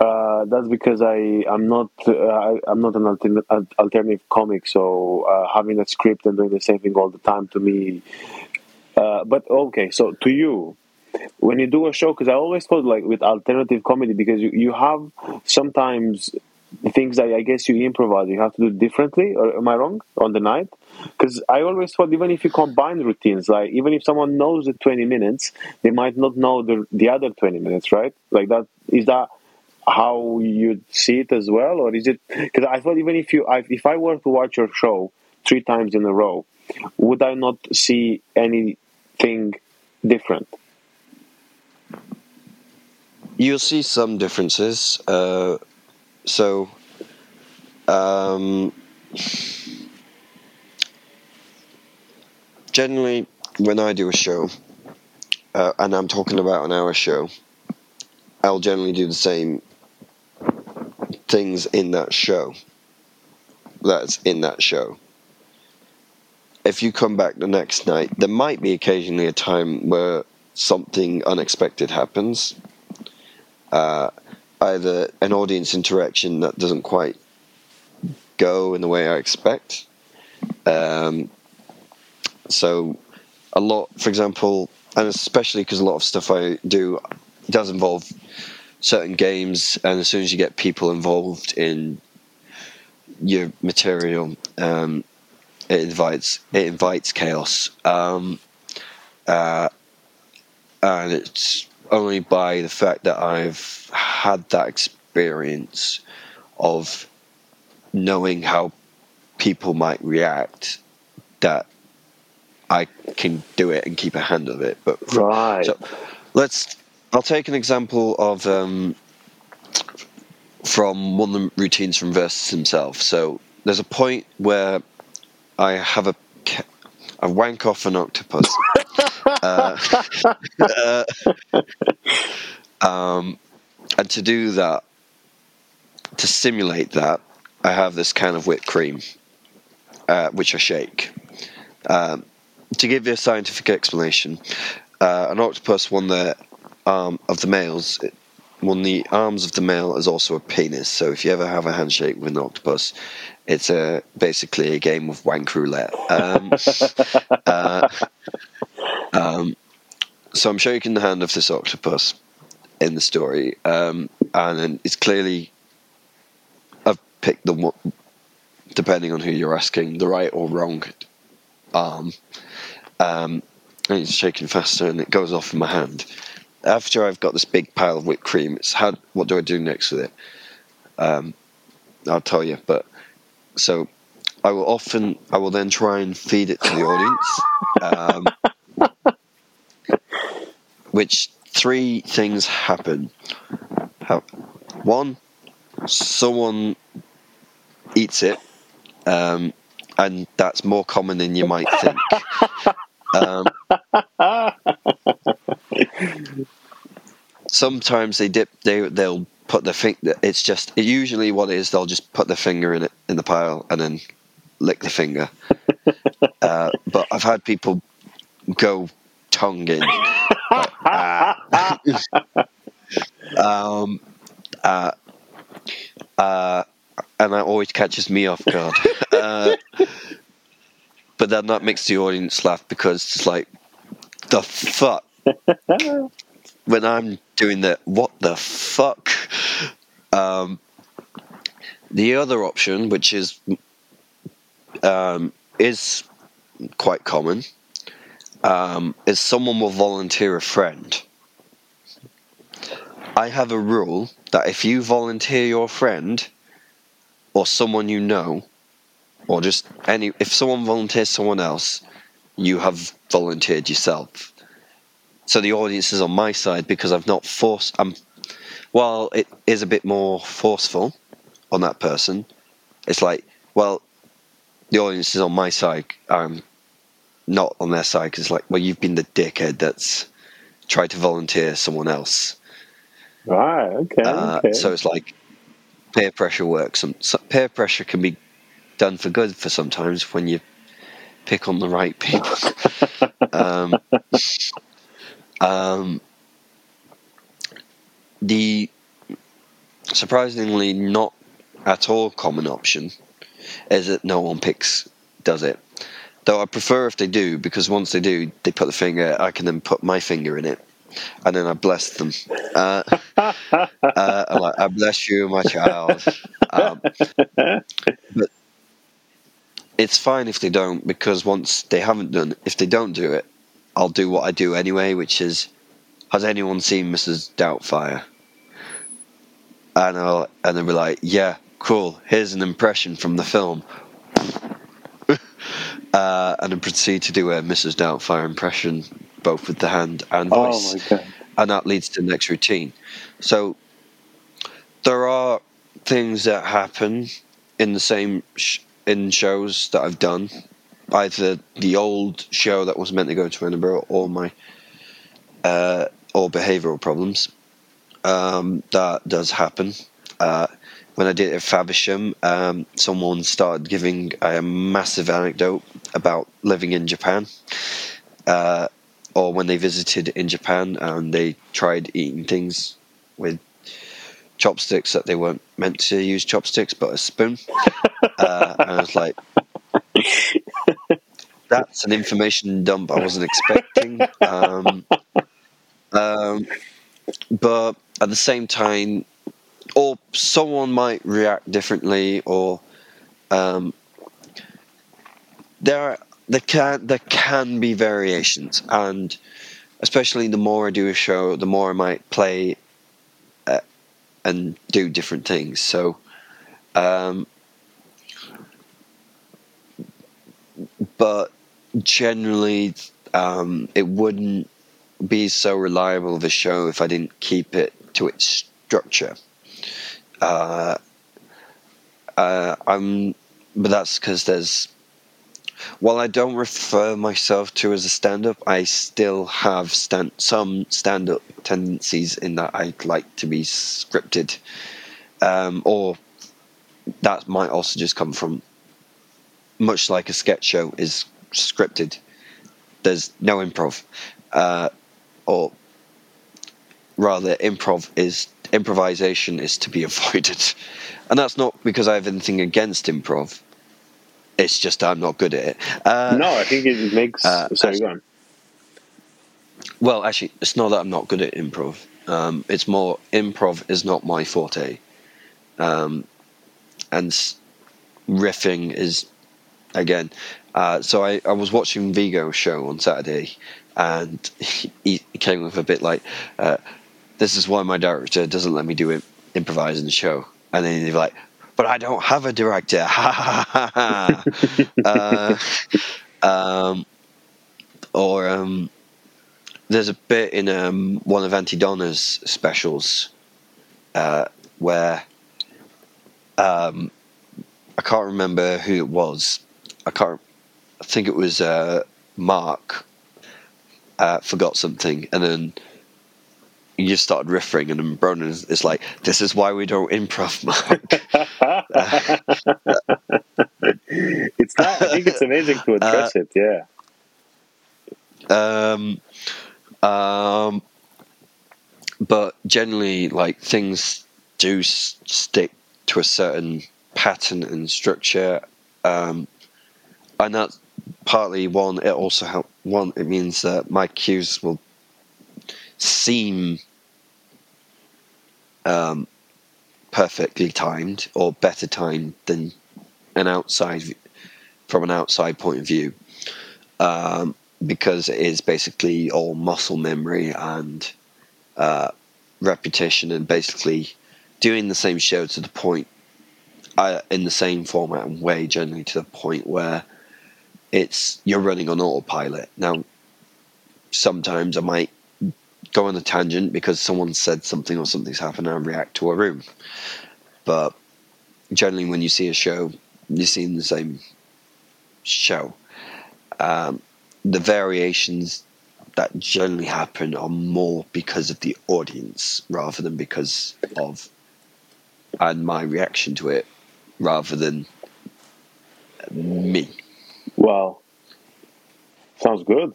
uh, that's because I I'm not uh, I'm not an altern- alternative comic, so uh, having a script and doing the same thing all the time to me. Uh, but okay, so to you, when you do a show, because I always thought like with alternative comedy, because you, you have sometimes things that I guess you improvise, you have to do differently. Or am I wrong on the night? Because I always thought even if you combine routines, like even if someone knows the twenty minutes, they might not know the the other twenty minutes, right? Like that is that how you see it as well, or is it? Because I thought even if you I, if I were to watch your show three times in a row, would I not see anything different? You'll see some differences. Uh, so, um, generally, when I do a show, uh, and I'm talking about an hour show, I'll generally do the same things in that show. That's in that show. If you come back the next night, there might be occasionally a time where something unexpected happens. Uh, either an audience interaction that doesn't quite go in the way I expect. Um, so, a lot, for example, and especially because a lot of stuff I do, does involve certain games, and as soon as you get people involved in your material, um, it invites it invites chaos. Um, uh, and it's only by the fact that I've had that experience of knowing how people might react that I can do it and keep a hand of it. But Right. so let's. I'll take an example of um, from one of the routines from Versus himself. So there's a point where I have a I wank off an octopus. <laughs> uh, uh, <laughs> um, and to do that, to simulate that, I have this can of whipped cream, uh, which I shake. Um, to give you a scientific explanation, uh, an octopus, one the arm of the males, it- one of the arms of the male is also a penis. So if you ever have a handshake with an octopus, it's a basically a game of wank roulette. Um, <laughs> uh, um, so I'm shaking the hand of this octopus in the story, um, and it's clearly I've picked the one, depending on who you're asking, the right or wrong arm. Um, and it's shaking faster, and it goes off in my hand. After I've got this big pile of whipped cream, it's how what do I do next with it? Um, I'll tell you, but so I will often I will then try and feed it to the audience. Um, which three things happen? One, someone eats it, um, and that's more common than you might think. Um, <laughs> sometimes they dip. They they'll put the finger. It's just usually what it is. They'll just put the finger in it in the pile and then lick the finger. <laughs> uh, but I've had people go tongue in. ah. <laughs> um, uh, uh, and that always catches me off guard. <laughs> Uh, but then that makes the audience laugh because it's like, the fuck? when I'm doing the what the fuck? Um, the other option, which is um, is quite common, um, is someone will volunteer a friend. I have a rule that if you volunteer your friend or someone you know, or just any, if someone volunteers someone else, you have volunteered yourself. So the audience is on my side because I've not forced. I'm, while it is a bit more forceful on that person, it's like, well, the audience is on my side. I'm not on their side because, like, well, you've been the dickhead that's tried to volunteer someone else. Right. Okay. Uh, okay. So it's like peer pressure works. Peer pressure can be done for good for sometimes when you pick on the right people. <laughs> um, um, the surprisingly not at all common option is that no one picks does it. Though I prefer if they do because once they do, they put the finger. I can then put my finger in it, and then I bless them. Uh, <laughs> uh, like, I bless you, my child. Um, but it's fine if they don't because once they haven't done, if they don't do it, I'll do what I do anyway, which is, has anyone seen Mrs. Doubtfire? And I'll and they'll be like, yeah, cool. Here's an impression from the film. <laughs> uh, and then proceed to do a Mrs. Doubtfire impression, both with the hand and oh voice my god. and that leads to the next routine. So there are things that happen in the same sh- in shows that I've done, either the old show that was meant to go to Edinburgh or my uh, or behavioural problems. Um, that does happen. Uh, when I did it at um, someone started giving a massive anecdote about living in Japan. Uh, or when they visited in Japan and they tried eating things with chopsticks that they weren't meant to use chopsticks but a spoon. uh, and I was like, that's an information dump I wasn't expecting. Um, um, but at the same time, or someone might react differently, or um, there are, there can there can be variations, and especially the more I do a show, the more I might play uh, and do different things. So. Um, but generally, um, it wouldn't be so reliable of a show if I didn't keep it to its structure. Uh, uh, I'm, but that's because there's. While I don't refer myself to as a stand-up, I still have stand, some stand-up tendencies in that I'd like to be scripted, um, or that might also just come from much like a sketch show is scripted. There's no improv, uh, or rather, improv is improvisation is to be <laughs> avoided, and that's not because I have anything against improv. It's just I'm not good at it. Uh, no, I think it makes. uh, sorry, go on. Well, actually, it's not that I'm not good at improv. Um, it's more improv is not my forte, um, and riffing is again. Uh, so I, I was watching Viggo's show on Saturday, and <laughs> he, he came with a bit like, uh, "This is why my director doesn't let me do it, improvise in the show." And then he's like, "But I don't have a director." <laughs> Uh, um, or um, there's a bit in um, one of Aunty Donna's specials uh, where um, I can't remember who it was. I can't. I think it was uh, Mark. Uh, forgot something, and then you just started riffing, and then Broden is, is like, "This is why we don't improv, Mark." <laughs> <laughs> it's not. I think it's amazing to address it. Yeah. um, um, but generally, like things do s- stick to a certain pattern and structure, um, and that's partly one. It also help one. It means that my cues will seem um, perfectly timed or better timed than an outside from an outside point of view. Um, because it is basically all muscle memory and uh, repetition and basically doing the same show to the point uh, in the same format and way generally to the point where it's you're running on autopilot now sometimes i might go on a tangent because someone said something or something's happened and i react to a room but generally when you see a show you're seeing the same show um, the variations that generally happen are more because of the audience rather than because of and my reaction to it rather than me. Well, sounds good.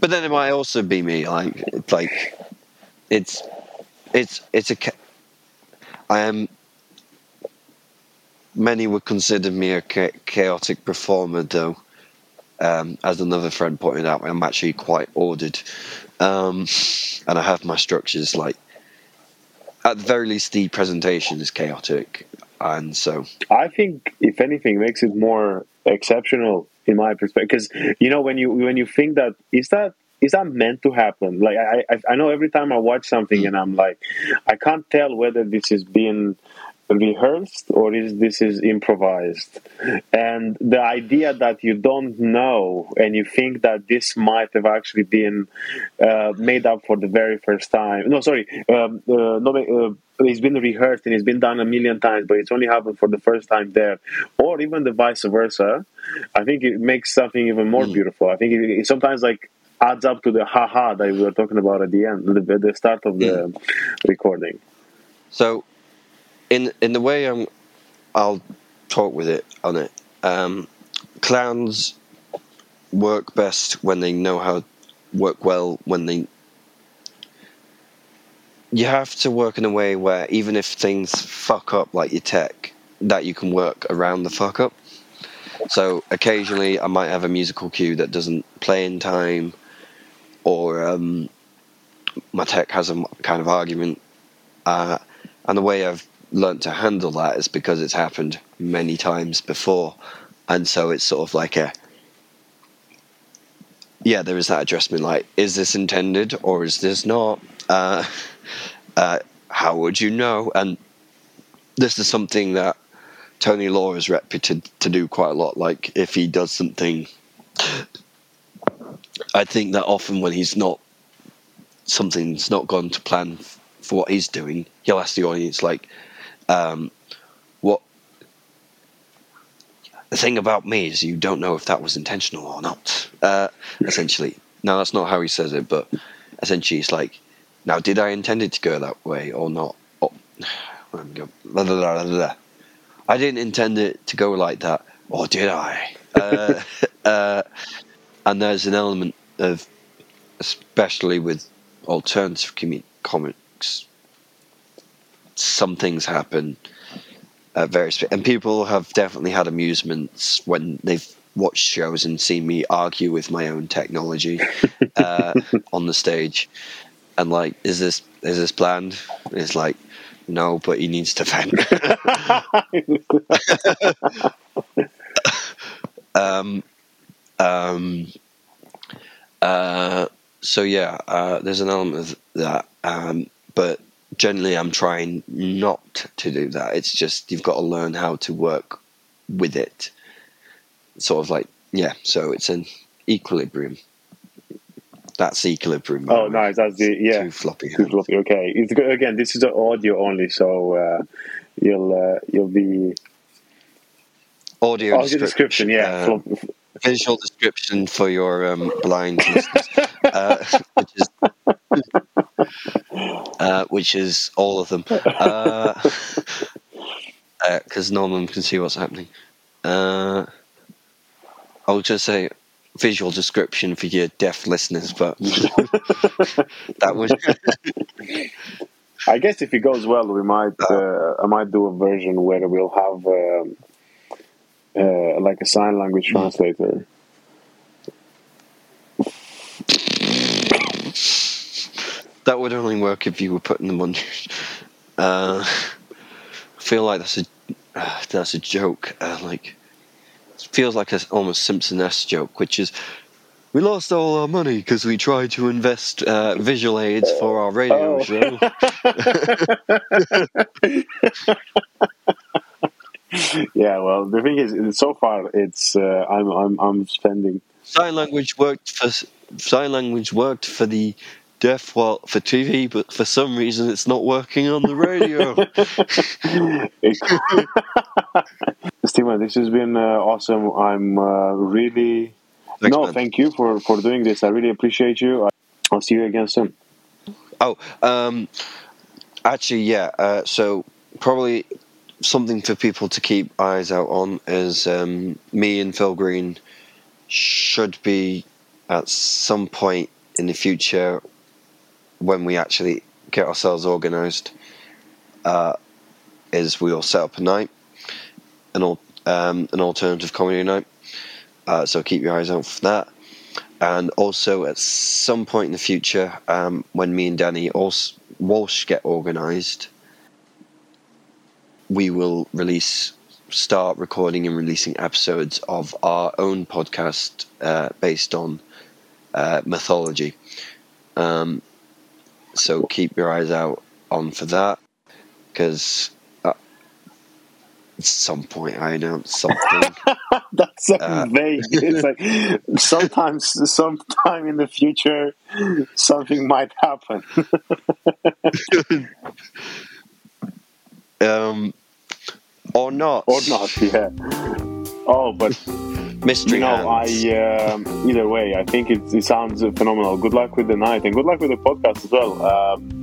But then it might also be me. Like like it's it's it's a I am. Many would consider me a chaotic performer, though. Um, as another friend pointed out, I'm actually quite ordered, um, and I have my structures. Like at the very least, the presentation is chaotic, and so I think, if anything, makes it more exceptional in my perspective. Because you know, when you when you think that is that is that meant to happen? Like I I, I know every time I watch something and I'm like, I can't tell whether this is being rehearsed or is this is improvised and the idea that you don't know and you think that this might have actually been uh, made up for the very first time no sorry um, uh, no, uh, it's been rehearsed and it's been done a million times but it's only happened for the first time there or even the vice versa i think it makes something even more Mm. beautiful i think it, it sometimes like adds up to the haha that we were talking about at the end the, the start of the recording So, in in the way I'm, I'll talk with it on it. Um, clowns work best when they know how work well when they. You have to work in a way where even if things fuck up like your tech, that you can work around the fuck up. So occasionally I might have a musical cue that doesn't play in time, or um, my tech has a kind of argument, uh, and the way I've learned to handle that is because it's happened many times before, and so it's sort of like a yeah, there is that adjustment. Like, is this intended or is this not? Uh, <laughs> uh, how would you know? And this is something that Tony Law is reputed to do quite a lot. Like, if he does something, I think that often when he's not something's not gone to plan for what he's doing, he'll ask the audience like, um, "What?" The thing about me is you don't know if that was intentional or not. Uh, essentially, now that's not how he says it, but essentially it's like, now did I intend it to go that way or not? Oh, <sighs> I didn't intend it to go like that, or did I? Uh, <laughs> uh, and there's an element of, especially with alternative com- comics, some things happen very spe- and people have definitely had amusements when they've watched shows and seen me argue with my own technology <laughs> uh, on the stage and like is this is this planned it's like no but he needs to vent <laughs> um, um, uh, so yeah uh, there's an element of that um, but generally I'm trying not to do that. It's just you've got to learn how to work with it. Sort of like yeah, so it's an equilibrium. That's equilibrium. Oh, nice. That's the yeah. Too floppy. Too floppy. Okay. It's good. Again, this is audio only, so uh, you'll uh, you'll be audio, audio description. yeah, uh, visual description for your um, blind <laughs> listeners, uh, which is uh, which is all of them, because uh, <laughs> uh none of them can see what's happening. Uh, I'll just say visual description for your deaf listeners, but <laughs> that was. I guess if it goes well, we might. Uh, I might do a version where we'll have um, uh, like a sign language hmm. translator. that would only work if you were putting them on. Uh, I feel like that's a uh, that's a joke. Uh, like feels like a almost Simpson-esque joke, which is we lost all our money because we tried to invest uh, visual aids for our radio oh. show. <laughs> yeah, well, the thing is, so far, it's uh, I'm I'm I'm spending sign language worked for sign language worked for the deaf well for TV, but for some reason it's not working on the radio. <laughs> Stephen, this has been uh, awesome. I'm uh, really Thanks, no, man. thank you for for doing this. I really appreciate you. I'll see you again soon. Oh, um, actually, yeah. Uh, so probably something for people to keep eyes out on is um, me and Phil Green should be at some point in the future when we actually get ourselves organised, uh, is we'll set up a night, an um, an alternative comedy night. Uh, so keep your eyes out for that. And also, at some point in the future, um, when me and Danny also, Walsh get organised, we will release, start recording and releasing episodes of our own podcast uh, based on uh, mythology. Um, so keep your eyes out on for that because uh, at some point I announce something. <laughs> That's so uh, vague. <laughs> It's like sometimes, sometime in the future, something might happen. <laughs> um, or not. Or not. Yeah. Oh, but mystery. You know, hands. I um, either way, I think it, it, sounds phenomenal. Good luck with the night and good luck with the podcast as well. Um,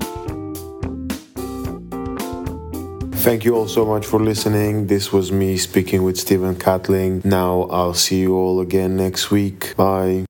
Thank you all so much for listening. This was me speaking with Stephen Catling. Now I'll see you all again next week. Bye.